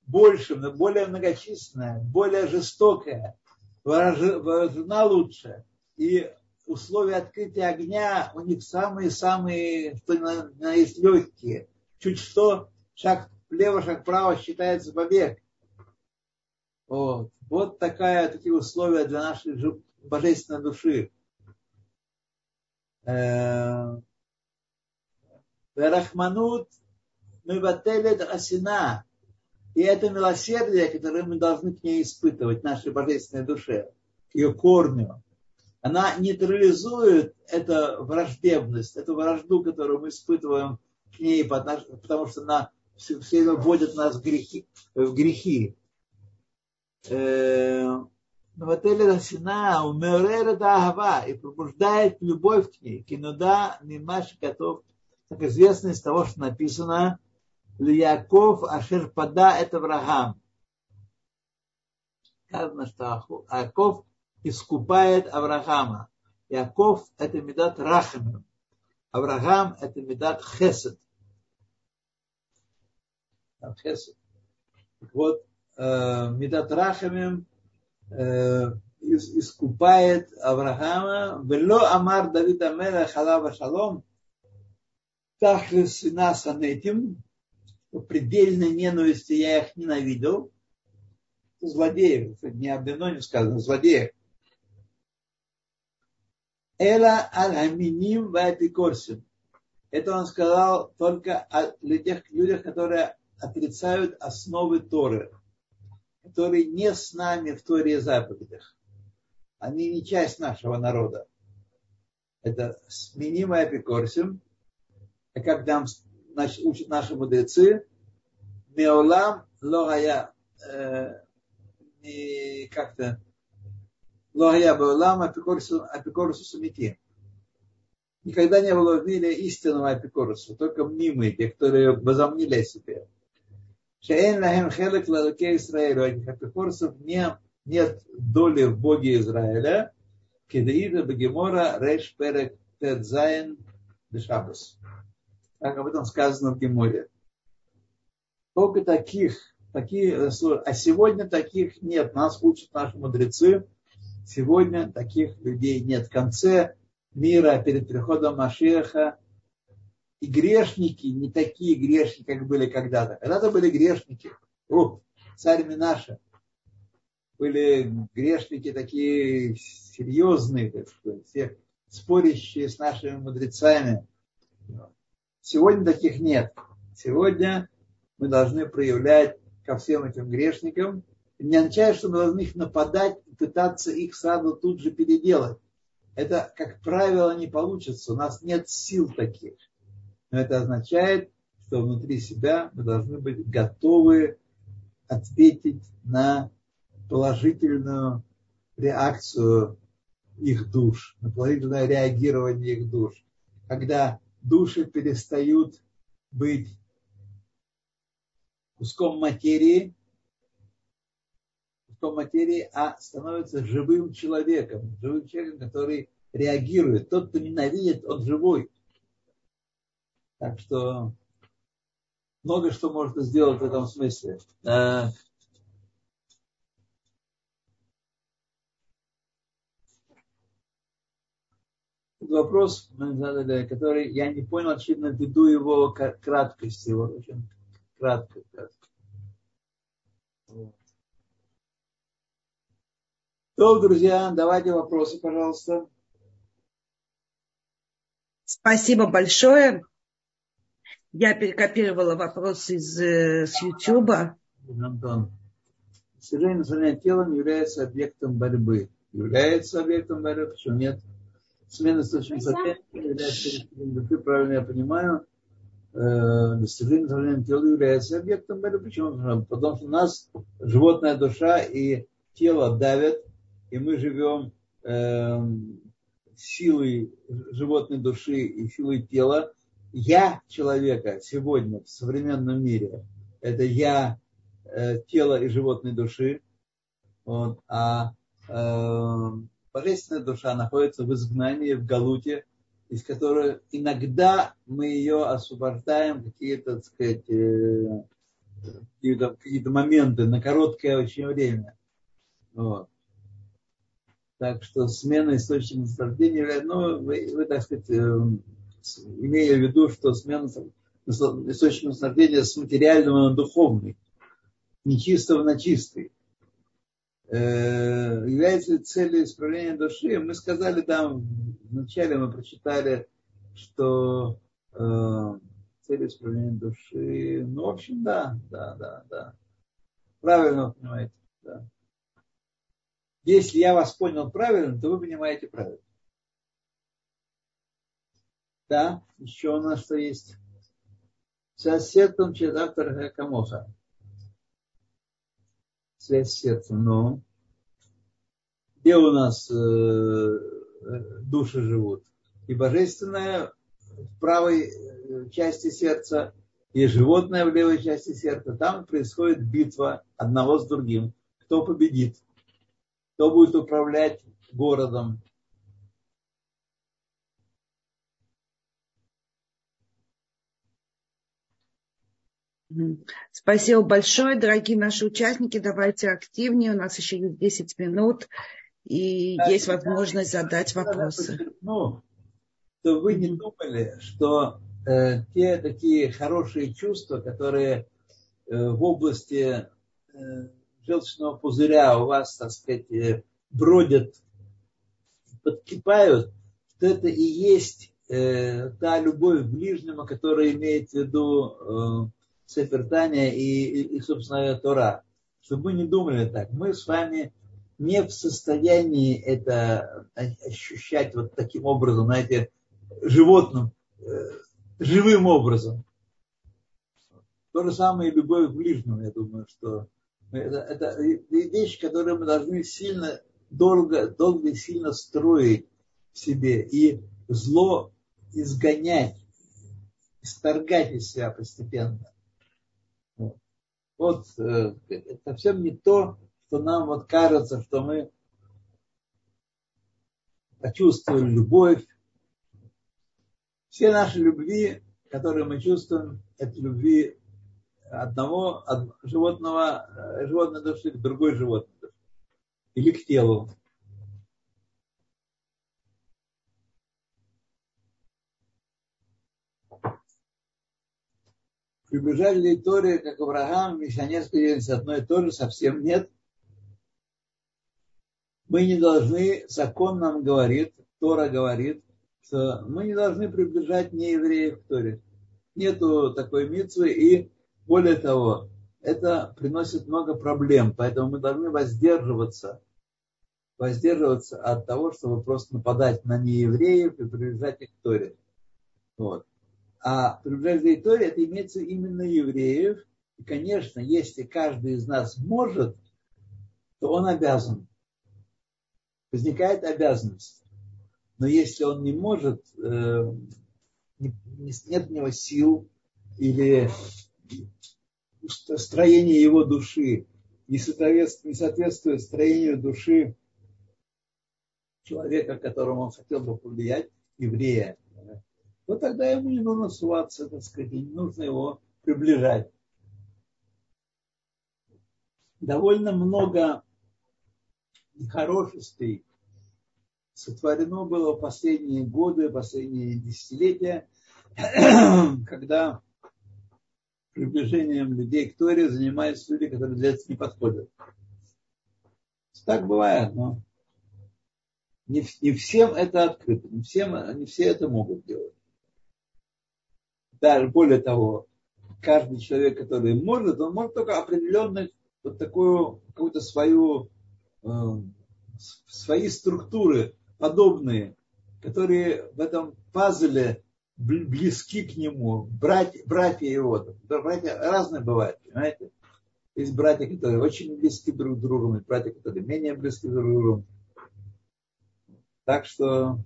больше, более многочисленная, более жестокая, вооружена лучше. И условия открытия огня у них самые-самые, что на, на есть легкие. Чуть что, шаг влево, шаг вправо считается побег. Вот. вот такая, такие условия для нашей божественной души. Верахманут мывателет асина. И это милосердие, которое мы должны к ней испытывать, нашей божественной душе, ее корню. Она нейтрализует эту враждебность, эту вражду, которую мы испытываем к ней, потому что она все, время вводит нас в грехи. В грехи. Нователя Сина умерет Ахава и пробуждает любовь к ней. Кинуда Мимаш готов, как известно из того, что написано Лияков Ашер Пада это Авраам. Сказано, что Яков искупает Авраама. Яков это Медат Рахамим. Авраам это Медат Хесед. Хесед. Вот э, Медат Рахамим э, искупает Авраама. Вело Амар Давид Амела Халава Шалом. Тахлис нас этим по предельной ненависти я их ненавидел. Злодеев, не Абденоне сказано, злодеев. Эла аль-хаминим ватикорсим. Это он сказал только о людях, людях, которые отрицают основы Торы, которые не с нами в Торе и заповедях. Они не часть нашего народа. Это сменимый апикорсим, нам значит, учат наши мудрецы, Меолам логая, э, как-то логая беолам апикорусу сумити. Никогда не было в мире истинного апикоруса, только мнимые, те, которые возомнили о себе. Шаэн лахем хелек лалке Израилю, этих апикорусов не, нет доли в Боге Израиля, кедаида бегемора реш перек тедзайн дешабас как об этом сказано в Геморе. Только таких, такие, а сегодня таких нет. Нас учат наши мудрецы. Сегодня таких людей нет. В конце мира перед приходом Машеха. И грешники не такие грешники, как были когда-то. Когда-то были грешники. О, царь Минаша. Были грешники такие серьезные, так сказать, все спорящие с нашими мудрецами. Сегодня таких нет. Сегодня мы должны проявлять ко всем этим грешникам. Не означает, что мы должны их нападать и пытаться их сразу тут же переделать. Это, как правило, не получится. У нас нет сил таких. Но это означает, что внутри себя мы должны быть готовы ответить на положительную реакцию их душ, на положительное реагирование их душ. Когда души перестают быть куском материи, куском материи, а становится живым человеком, живым человеком, который реагирует. Тот, кто ненавидит, он живой. Так что много что можно сделать в этом смысле. Вопрос задали, который я не понял, очевидно, ввиду его краткости, его очень кратко. кратко. То, друзья, давайте вопросы, пожалуйста. Спасибо большое. Я перекопировала вопрос из э, с YouTube. Антон. К сожалению, национальное тело не является объектом борьбы. Является объектом борьбы, почему нет? Смена источника состояния является души, правильно я понимаю. Э, достижение национального тела является объектом борьбы. Почему? Потому что нас животная душа и тело давят, и мы живем э, силой животной души и силой тела, я человека сегодня в современном мире, это я э, тело и животной души, вот, а э, божественная душа находится в изгнании, в галуте, из которой иногда мы ее освобождаем какие-то, так сказать, э, какие-то, какие-то моменты на короткое очень время. Вот. Так что смена источника наслаждения, ну, вы, вы так сказать, э, имея в виду, что смена источника наслаждения с материального на духовный, не чистого на чистый, является целью исправления души. Мы сказали там, вначале мы прочитали, что э, цель исправления души, ну, в общем, да, да, да, да. Правильно вы понимаете, да. Если я вас понял правильно, то вы понимаете правильно. Да, еще у нас что есть? Связь с сердцем через автора Камоха. Связь с сердцем. Ну, где у нас э, э, души живут? И божественная в правой э, части сердца, и животное в левой части сердца. Там происходит битва одного с другим. Кто победит? Кто будет управлять городом? Спасибо большое, дорогие наши участники. Давайте активнее. У нас еще есть 10 минут. И да, есть возможность задать вопросы. Ну, то вы не думали, что э, те такие хорошие чувства, которые э, в области э, желчного пузыря у вас, так сказать, э, бродят, подкипают, что это и есть э, та любовь к ближнему, которая имеет в виду э, Сефертания и, и, и, собственно, Тора. Чтобы мы не думали так. Мы с вами не в состоянии это ощущать вот таким образом, знаете, животным, э, живым образом. То же самое и любовь к ближнему, я думаю, что это, это вещь, которую мы должны сильно, долго, долго и сильно строить в себе и зло изгонять, исторгать из себя постепенно. Вот э, это совсем не то, что нам вот кажется, что мы почувствовали любовь. Все наши любви, которые мы чувствуем, это любви одного от животного, э, животной души к другой животной душе. Или к телу. Приближали Торе, как Авраам, миссионерская деятельность одно и то же, совсем нет. Мы не должны, закон нам говорит, Тора говорит, что мы не должны приближать неевреев к Торе. Нету такой митвы, и более того, это приносит много проблем, поэтому мы должны воздерживаться, воздерживаться от того, чтобы просто нападать на неевреев и приближать их к Торе. Вот. А приближение к Торе это имеется именно евреев. И, конечно, если каждый из нас может, то он обязан. Возникает обязанность. Но если он не может, э, нет у него сил или строение его души не соответствует, не соответствует строению души человека, которому он хотел бы повлиять, еврея, то тогда ему не нужно суваться, так сказать, не нужно его приближать. Довольно много нехорошестей сотворено было в последние годы, последние десятилетия, (clears throat) когда приближением людей к Торе занимаются люди, которые для этого не подходят. Так бывает, но не, не всем это открыто, не, всем, не все это могут делать. Даже более того, каждый человек, который может, он может только определенную вот такую какую-то свою э, свои структуры подобные, которые в этом пазле близки к нему, братья, братья его. Братья разные бывают, понимаете? Есть братья, которые очень близки друг к другу, есть братья, которые менее близки друг к другу. Так что,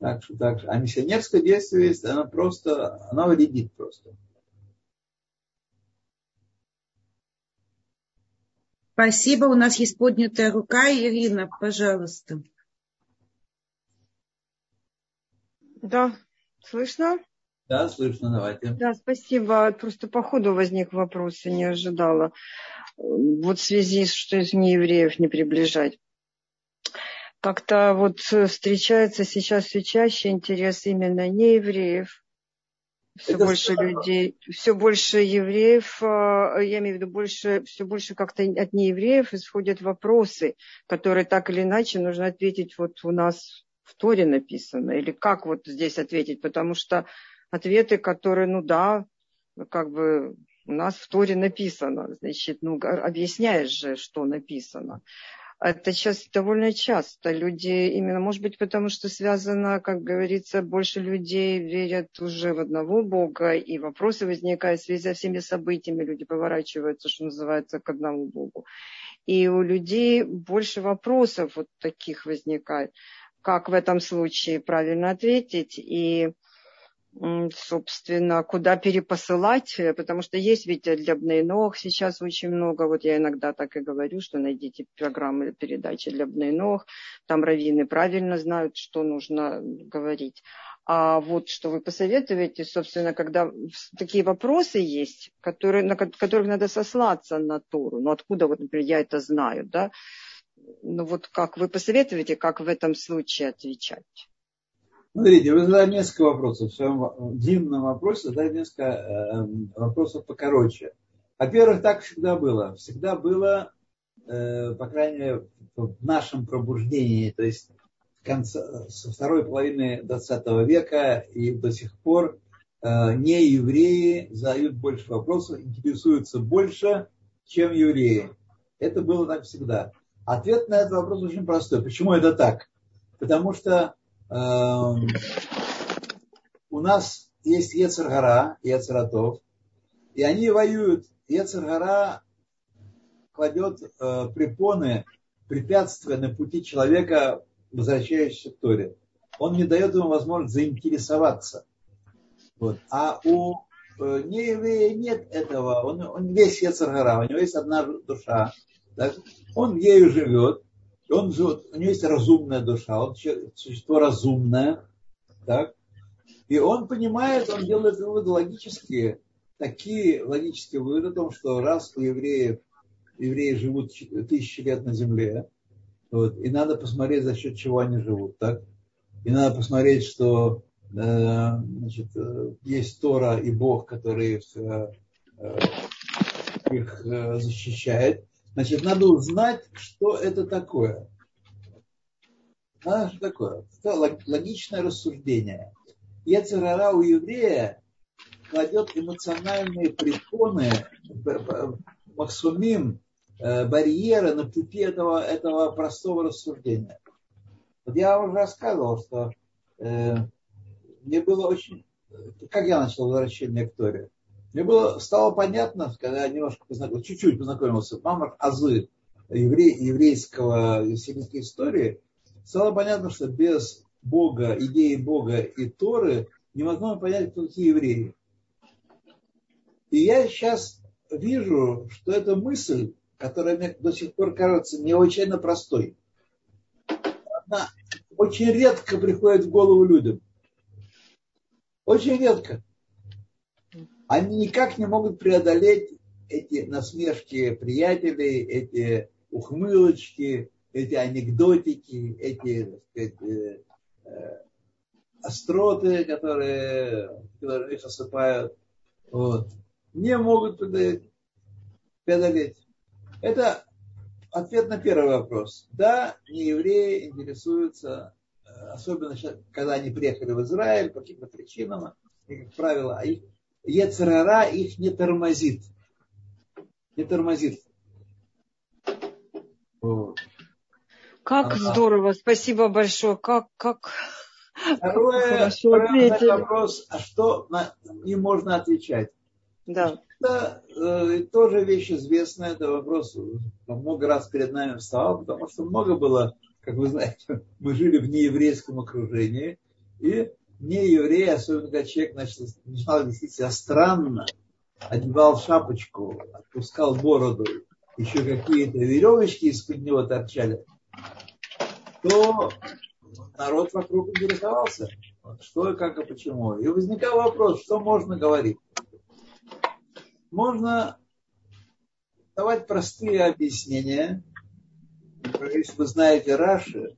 так что, так что. А миссионерское действие, оно просто, оно вредит просто. Спасибо. У нас есть поднятая рука. Ирина, пожалуйста. Да, слышно? Да, слышно, давайте. Да, спасибо. Просто по ходу возник вопрос, я не ожидала. Вот в связи с, что из неевреев не приближать. Как-то вот встречается сейчас все чаще интерес именно неевреев. Все Это больше странно. людей, все больше евреев, а, я имею в виду, больше, все больше как-то от неевреев исходят вопросы, которые так или иначе нужно ответить вот у нас в Торе написано, или как вот здесь ответить, потому что ответы, которые, ну да, как бы у нас в Торе написано, значит, ну объясняешь же, что написано. Это сейчас довольно часто. Люди, именно, может быть, потому что связано, как говорится, больше людей верят уже в одного Бога, и вопросы возникают в связи со всеми событиями, люди поворачиваются, что называется, к одному Богу. И у людей больше вопросов вот таких возникает. Как в этом случае правильно ответить? И, собственно, куда перепосылать, потому что есть ведь для ног сейчас очень много, вот я иногда так и говорю, что найдите программы передачи для ног, там раввины правильно знают, что нужно говорить. А вот что вы посоветуете, собственно, когда такие вопросы есть, которые, на которых надо сослаться на Тору, ну откуда, вот, например, я это знаю, да, ну вот как вы посоветуете, как в этом случае отвечать? Смотрите, вы задали несколько вопросов. В своем длинном вопросе задали несколько э, вопросов покороче. Во-первых, так всегда было. Всегда было, э, по крайней мере, в нашем пробуждении, то есть в конце, со второй половины 20 века и до сих пор э, не евреи задают больше вопросов, интересуются больше, чем евреи. Это было так всегда. Ответ на этот вопрос очень простой. Почему это так? Потому что у нас есть Ецаргара и Ецаратов, и они воюют. Ецаргара кладет э, препоны, препятствия на пути человека, возвращающегося к Торе. Он не дает ему возможность заинтересоваться. Вот. А у э, нееврея нет этого. Он, он весь Ецаргара, у него есть одна душа. Так? Он ею живет, он живет, у него есть разумная душа, он существо разумное, так? И он понимает, он делает выводы логические, такие логические выводы о том, что раз у евреев, евреи живут тысячи лет на земле, вот, и надо посмотреть, за счет чего они живут, так? И надо посмотреть, что значит, есть Тора и Бог, который их, их защищает. Значит, надо узнать, что это такое. Надо что такое? Это логичное рассуждение. Ецерара у еврея кладет эмоциональные препоны, максумим, э, барьеры на пути этого, этого простого рассуждения. Вот я уже рассказывал, что э, мне было очень... Как я начал возвращение к Торе? Мне было, стало понятно, когда я немножко познакомился, чуть-чуть познакомился, мама Азы евре, еврейского семейской истории, стало понятно, что без Бога, идеи Бога и Торы невозможно понять, кто такие евреи. И я сейчас вижу, что эта мысль, которая мне до сих пор кажется необычайно простой, она очень редко приходит в голову людям. Очень редко. Они никак не могут преодолеть эти насмешки приятелей, эти ухмылочки, эти анекдотики, эти так сказать, э, э, остроты, которые, которые их осыпают. Вот не могут преодолеть. Это ответ на первый вопрос. Да, не евреи интересуются, э, особенно сейчас, когда они приехали в Израиль по каким-то причинам, и, как правило, а их, Ецерара их не тормозит. Не тормозит. Как а, здорово, спасибо большое. Как, как, Второе, Хорошо вопрос, а что на, им можно отвечать? Да. Это э, тоже вещь известная, это вопрос много раз перед нами вставал, потому что много было, как вы знаете, (laughs) мы жили в нееврейском окружении, и неевреи, особенно когда человек начал, начинал вести себя странно, одевал шапочку, отпускал бороду, еще какие-то веревочки из-под него торчали, то народ вокруг интересовался, что и как и почему. И возникал вопрос, что можно говорить можно давать простые объяснения. Если вы знаете Раши,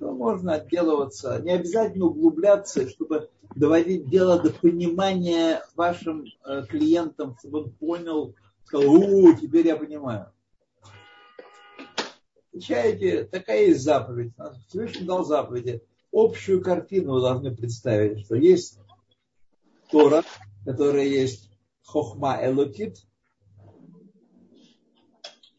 то можно отделываться, не обязательно углубляться, чтобы доводить дело до понимания вашим э, клиентам, чтобы он понял, сказал, у, теперь я понимаю. Отвечаете, такая есть заповедь. Всевышний дал заповеди. Общую картину вы должны представить, что есть Тора, которая есть хохма элокит,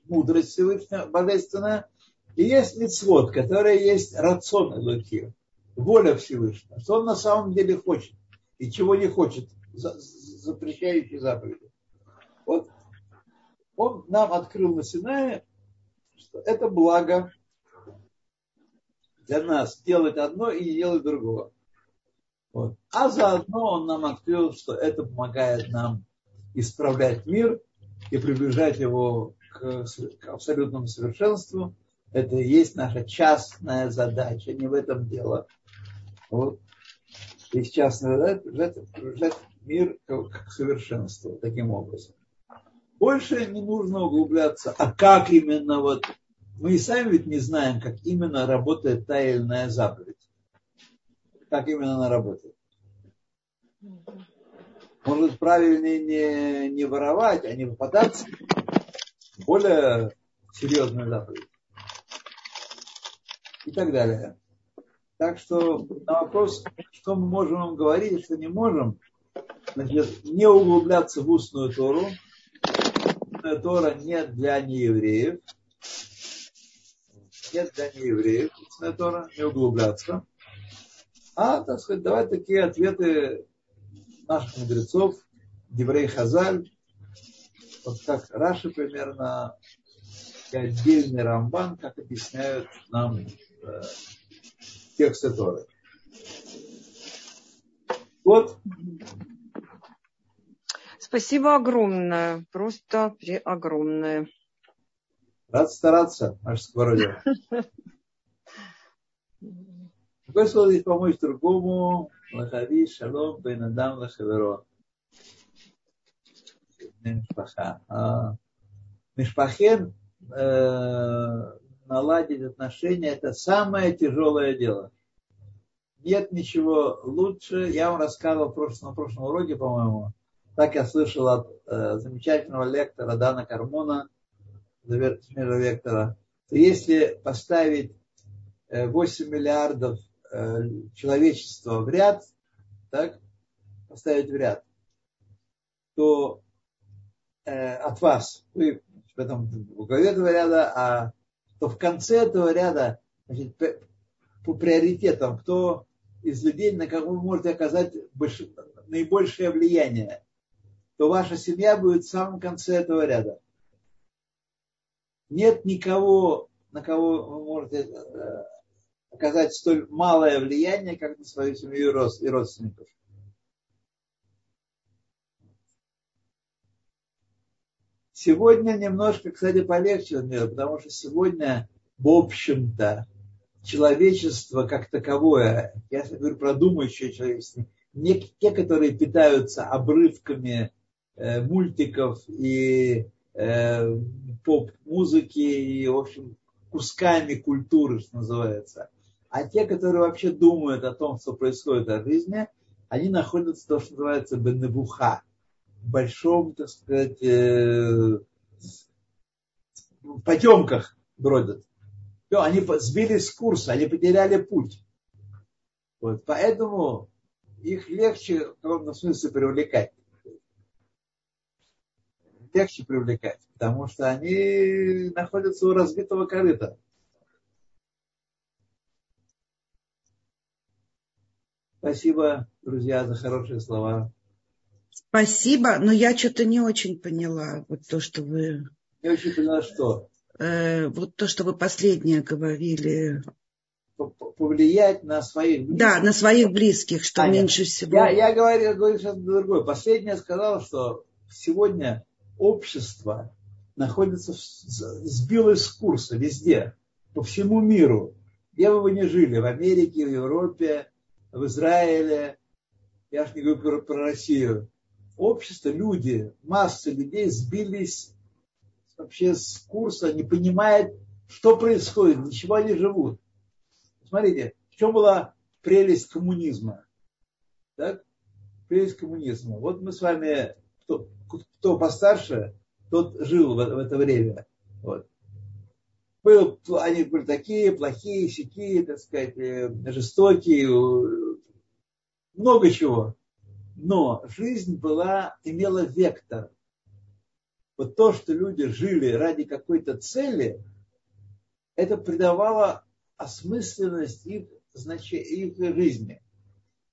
мудрость Всевышнего, божественная, и есть мицвод, которая есть рацион элоки, воля Всевышнего, что он на самом деле хочет и чего не хочет, запрещающий заповеди. Вот он нам открыл на Синае, что это благо для нас делать одно и не делать другого. Вот. А заодно он нам открыл, что это помогает нам исправлять мир и приближать его к, к абсолютному совершенству. Это и есть наша частная задача, не в этом дело. Вот. Есть частная задача мир к, к совершенству таким образом. Больше не нужно углубляться, а как именно вот мы и сами ведь не знаем, как именно работает та или иная заповедь. Как именно она работает. Может, правильнее не, не воровать, а не попадаться. Более серьезная заповедь. И так далее. Так что на вопрос, что мы можем говорить, а что не можем, значит, не углубляться в устную Тору. Устная Тора не для неевреев. Нет для неевреев. Устная Тора, не углубляться. А, так сказать, давать такие ответы наших мудрецов, Деврей Хазаль, вот как Раши примерно, и отдельный Рамбан, как объясняют нам э, тексты Торы. Вот. Спасибо огромное, просто преогромное. Рад стараться, наш сковородин. Какое слово здесь помочь другому? Лахави шалом бен адам лахаверо. Мишпаха. Мишпахен наладить отношения это самое тяжелое дело. нет ничего лучше. Я вам рассказывал в прошлом, на прошлом уроке, по-моему, так я слышал от э, замечательного лектора Дана Кармона, вектора, то если поставить 8 э, миллиардов э, человечества в ряд, так, поставить в ряд, то э, от вас, вы в этом в этого ряда, а то в конце этого ряда значит, по, приоритетам, кто из людей, на кого вы можете оказать больш, наибольшее влияние, то ваша семья будет в самом конце этого ряда. Нет никого, на кого вы можете э, оказать столь малое влияние, как на свою семью и родственников. Сегодня немножко, кстати, полегче мир, потому что сегодня, в общем-то, человечество как таковое, я говорю про думающее человечество, не те, которые питаются обрывками э, мультиков и э, поп-музыки и, в общем, кусками культуры, что называется. А те, которые вообще думают о том, что происходит в жизни, они находятся в том, что называется бенебуха, большом, так сказать, э, потемках бродят. Все, они сбились с курса, они потеряли путь. Вот, поэтому их легче в каком-то смысле привлекать. Легче привлекать, потому что они находятся у разбитого корыта. Спасибо, друзья, за хорошие слова. Спасибо, но я что-то не очень поняла, вот то, что вы... Не очень поняла, что? Э, вот то, что вы последнее говорили. Повлиять на своих близких. Да, на своих близких, что Аня, меньше всего. Я, я говорю, говорю сейчас другое. Последнее сказал, что сегодня общество находится, в, сбилось с курса везде, по всему миру. Где бы вы ни жили, в Америке, в Европе, в Израиле, я же не говорю про, про Россию, общество, люди, масса людей сбились вообще с курса, не понимает, что происходит, для чего они живут. Смотрите, в чем была прелесть коммунизма? Так? Прелесть коммунизма. Вот мы с вами, кто, кто постарше, тот жил в, в это время. Вот. Был, они были такие, плохие, сякие, так сказать, э, жестокие, много чего но жизнь была, имела вектор. Вот то, что люди жили ради какой-то цели, это придавало осмысленность их, их жизни.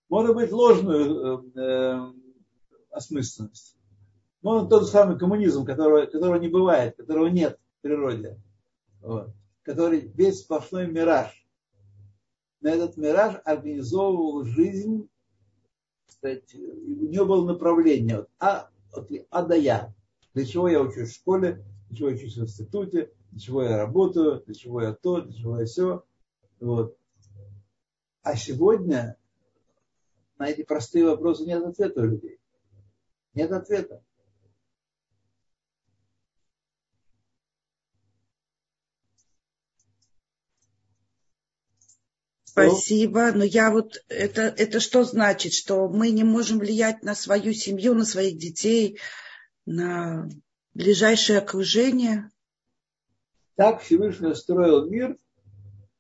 Может быть, ложную э, э, осмысленность. Может, тот самый коммунизм, которого, которого не бывает, которого нет в природе. Вот, который весь сплошной мираж. На этот мираж организовывал жизнь сказать, у нее было направление от А, от а до Я. Для чего я учусь в школе, для чего я учусь в институте, для чего я работаю, для чего я то, для чего я все. Вот. А сегодня на эти простые вопросы нет ответа у людей. Нет ответа. Спасибо. Но я вот это, это что значит? Что мы не можем влиять на свою семью, на своих детей, на ближайшее окружение? Так Всевышний устроил мир,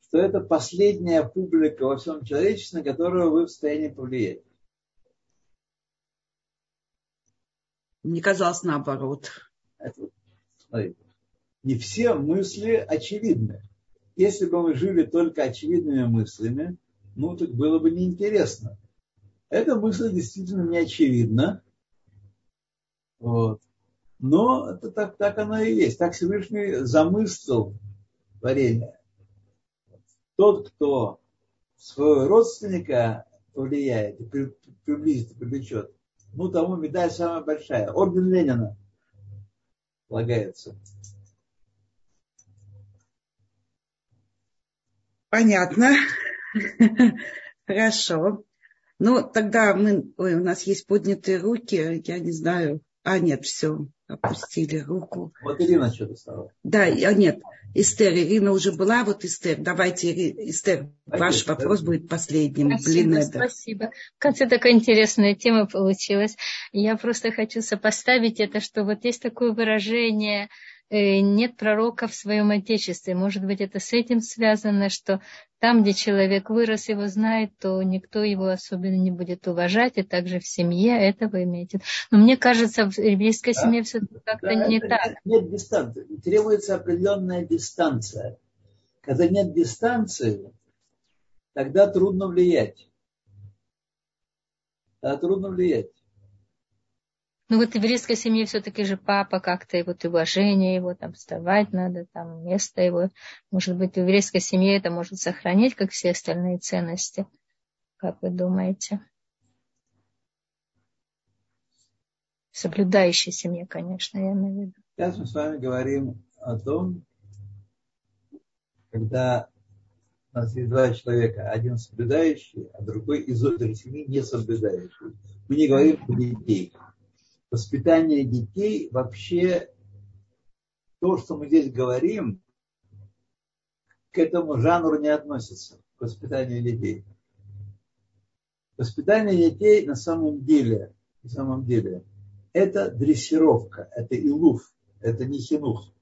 что это последняя публика во всем человечестве, на которую вы в состоянии повлиять. Мне казалось наоборот. Это, смотрите, не все мысли очевидны. Если бы мы жили только очевидными мыслями, ну, так было бы неинтересно. Эта мысль действительно не очевидна. Вот. Но это так, так оно и есть. Так Всевышний замыслил творение. Тот, кто своего родственника повлияет, приблизит, привлечет, ну, тому медаль самая большая. Орден Ленина полагается. Понятно. (laughs) Хорошо. Ну, тогда мы... Ой, у нас есть поднятые руки. Я не знаю. А, нет, все. опустили руку. Вот Ирина что-то стала. Да, я, нет, Эстер, Ирина уже была, вот Эстер. Давайте, Эстер, Окей, ваш да. вопрос будет последним. Спасибо, Блин, спасибо. В конце такая интересная тема получилась. Я просто хочу сопоставить это, что вот есть такое выражение – нет пророка в своем отечестве. Может быть, это с этим связано, что там, где человек вырос, его знает, то никто его особенно не будет уважать, и также в семье этого имеете. Но мне кажется, в еврейской да? семье все как-то да, не это, так. Нет дистанции. Требуется определенная дистанция. Когда нет дистанции, тогда трудно влиять. Тогда трудно влиять. Ну вот в еврейской семье все-таки же папа как-то, вот уважение его, там вставать надо, там место его. Может быть, в еврейской семье это может сохранить, как все остальные ценности. Как вы думаете? Соблюдающей семье, конечно, я имею в виду. Сейчас мы с вами говорим о том, когда у нас есть два человека, один соблюдающий, а другой из этой семьи не соблюдающий. Мы не говорим о детей воспитание детей вообще то, что мы здесь говорим, к этому жанру не относится, к воспитанию детей. Воспитание детей на самом деле, на самом деле, это дрессировка, это илуф, это не хинух.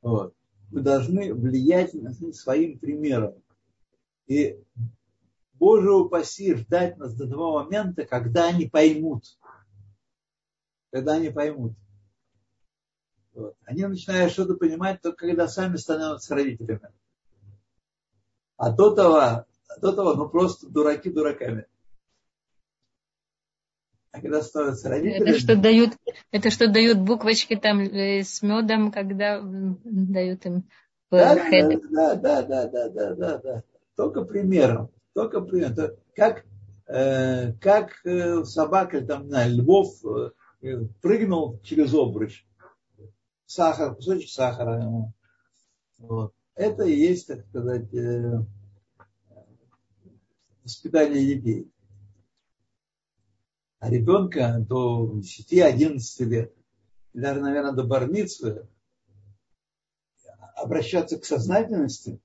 Вот. Мы должны влиять на своим примером. И Боже упаси ждать нас до того момента, когда они поймут – когда они поймут. Вот. Они начинают что-то понимать только когда сами становятся родителями. А до того, а до того ну просто дураки дураками. А когда становятся родителями... Это что дают, это что дают буквочки там э, с медом, когда дают им да, да, да, да, да, да, да, да. Только примером. Только примером. Как, э, как э, собака, там, на львов, э, прыгнул через обруч. Сахар, кусочек сахара. Вот. Это и есть, так сказать, э, воспитание детей. А ребенка до 10-11 лет, даже, наверное, до барницы, обращаться к сознательности,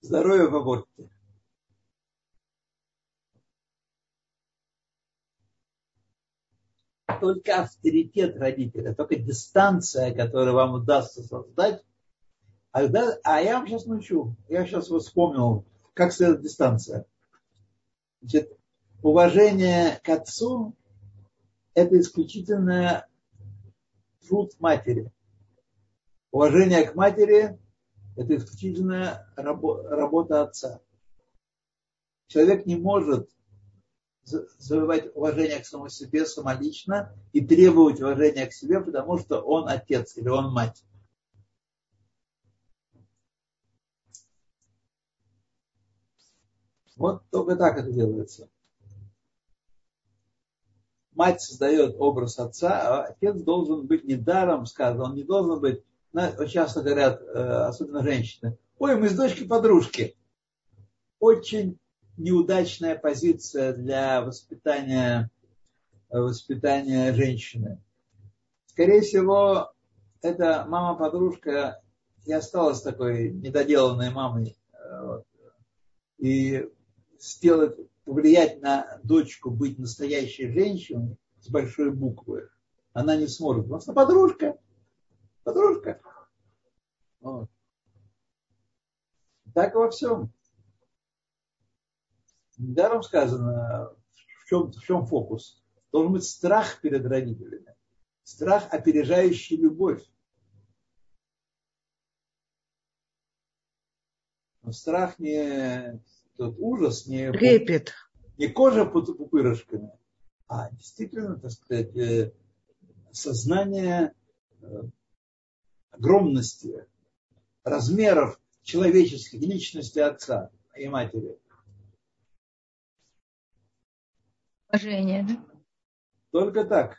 здоровье попортите. Только авторитет родителя, только дистанция, которую вам удастся создать. А, да, а я вам сейчас научу. Я сейчас вот вспомнил, как следует дистанция. Значит, уважение к отцу – это исключительно труд матери. Уважение к матери – это исключительно работа отца. Человек не может завоевать уважение к самому себе самолично и требовать уважения к себе, потому что он отец или он мать. Вот только так это делается. Мать создает образ отца, а отец должен быть не даром сказан, он не должен быть, часто говорят, э, особенно женщины, ой, мы с дочкой подружки. Очень неудачная позиция для воспитания, воспитания женщины. Скорее всего, эта мама-подружка и осталась такой недоделанной мамой. И сделать, повлиять на дочку быть настоящей женщиной с большой буквы она не сможет. Потому что подружка. Подружка. Вот. Так во всем. Недаром сказано, в чем, в чем фокус. Должен быть страх перед родителями. Страх, опережающий любовь. Но страх не тот ужас, не, Репет. не кожа под пупырышками, а действительно, так сказать, э, сознание э, огромности, размеров человеческих личности отца и матери. Уважение, да? Только так.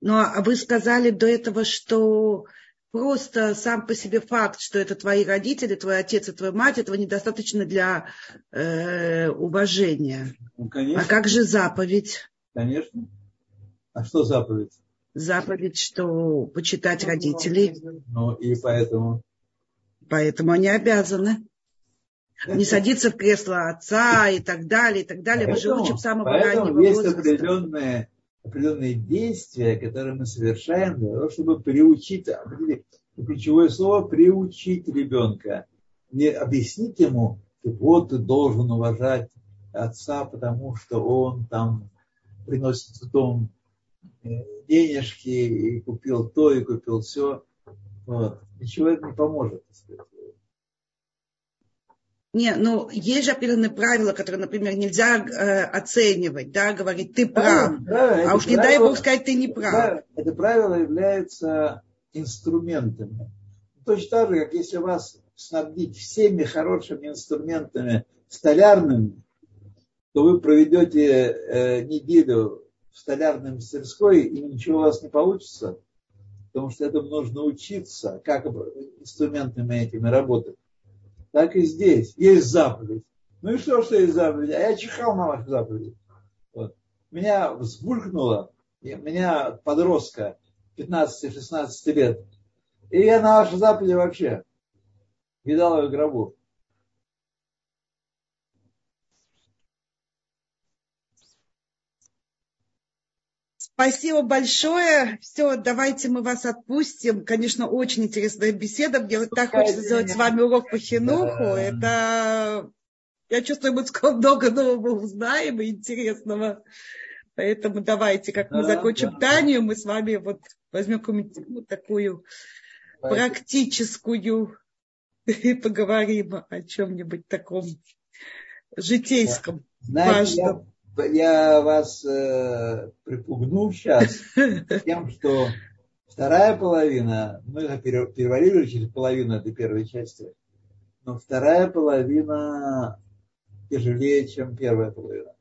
Ну, а вы сказали до этого, что просто сам по себе факт, что это твои родители, твой отец и твоя мать, этого недостаточно для э, уважения. Ну, конечно. А как же заповедь? Конечно. А что заповедь? Заповедь, что почитать родителей. Ну и поэтому? Поэтому они обязаны. Не садиться в кресло отца и так далее, и так далее. Поэтому, Мы же учим самого раннего есть возраста. определенные, определенные действия, которые мы совершаем для того, чтобы приучить, ключевое слово приучить ребенка. Не объяснить ему, вот ты должен уважать отца, потому что он там приносит в дом э, денежки и купил то, и купил все. Вот. Ничего это не поможет. Не, ну есть же определенные правила, которые, например, нельзя э, оценивать, да, говорить, ты прав. Да, а уж правила, не дай Бог сказать, ты не прав. Это правило является инструментами. Точно так же, как если вас снабдить всеми хорошими инструментами столярными, то вы проведете э, неделю в столярной мастерской, и ничего у вас не получится, потому что этому нужно учиться, как инструментами этими работать. Так и здесь. Есть заповедь. Ну и что, что есть заповедь? А я чихал на вашу заповедь. Вот. Меня взбулькнуло, меня подростка 15-16 лет. И я на вашу заповедь вообще видал ее гробу. Спасибо большое. Все, давайте мы вас отпустим. Конечно, очень интересная беседа. Мне вот так хочется сделать с вами урок по хинуху. Да. Это я чувствую, мы скоро много нового узнаем и интересного. Поэтому давайте, как мы закончим да, Танию, мы с вами вот возьмем какую-нибудь такую давайте. практическую и поговорим о чем-нибудь таком житейском, Знаете, важном я вас э, припугну сейчас (laughs) тем, что вторая половина, мы перевалили через половину этой первой части, но вторая половина тяжелее, чем первая половина.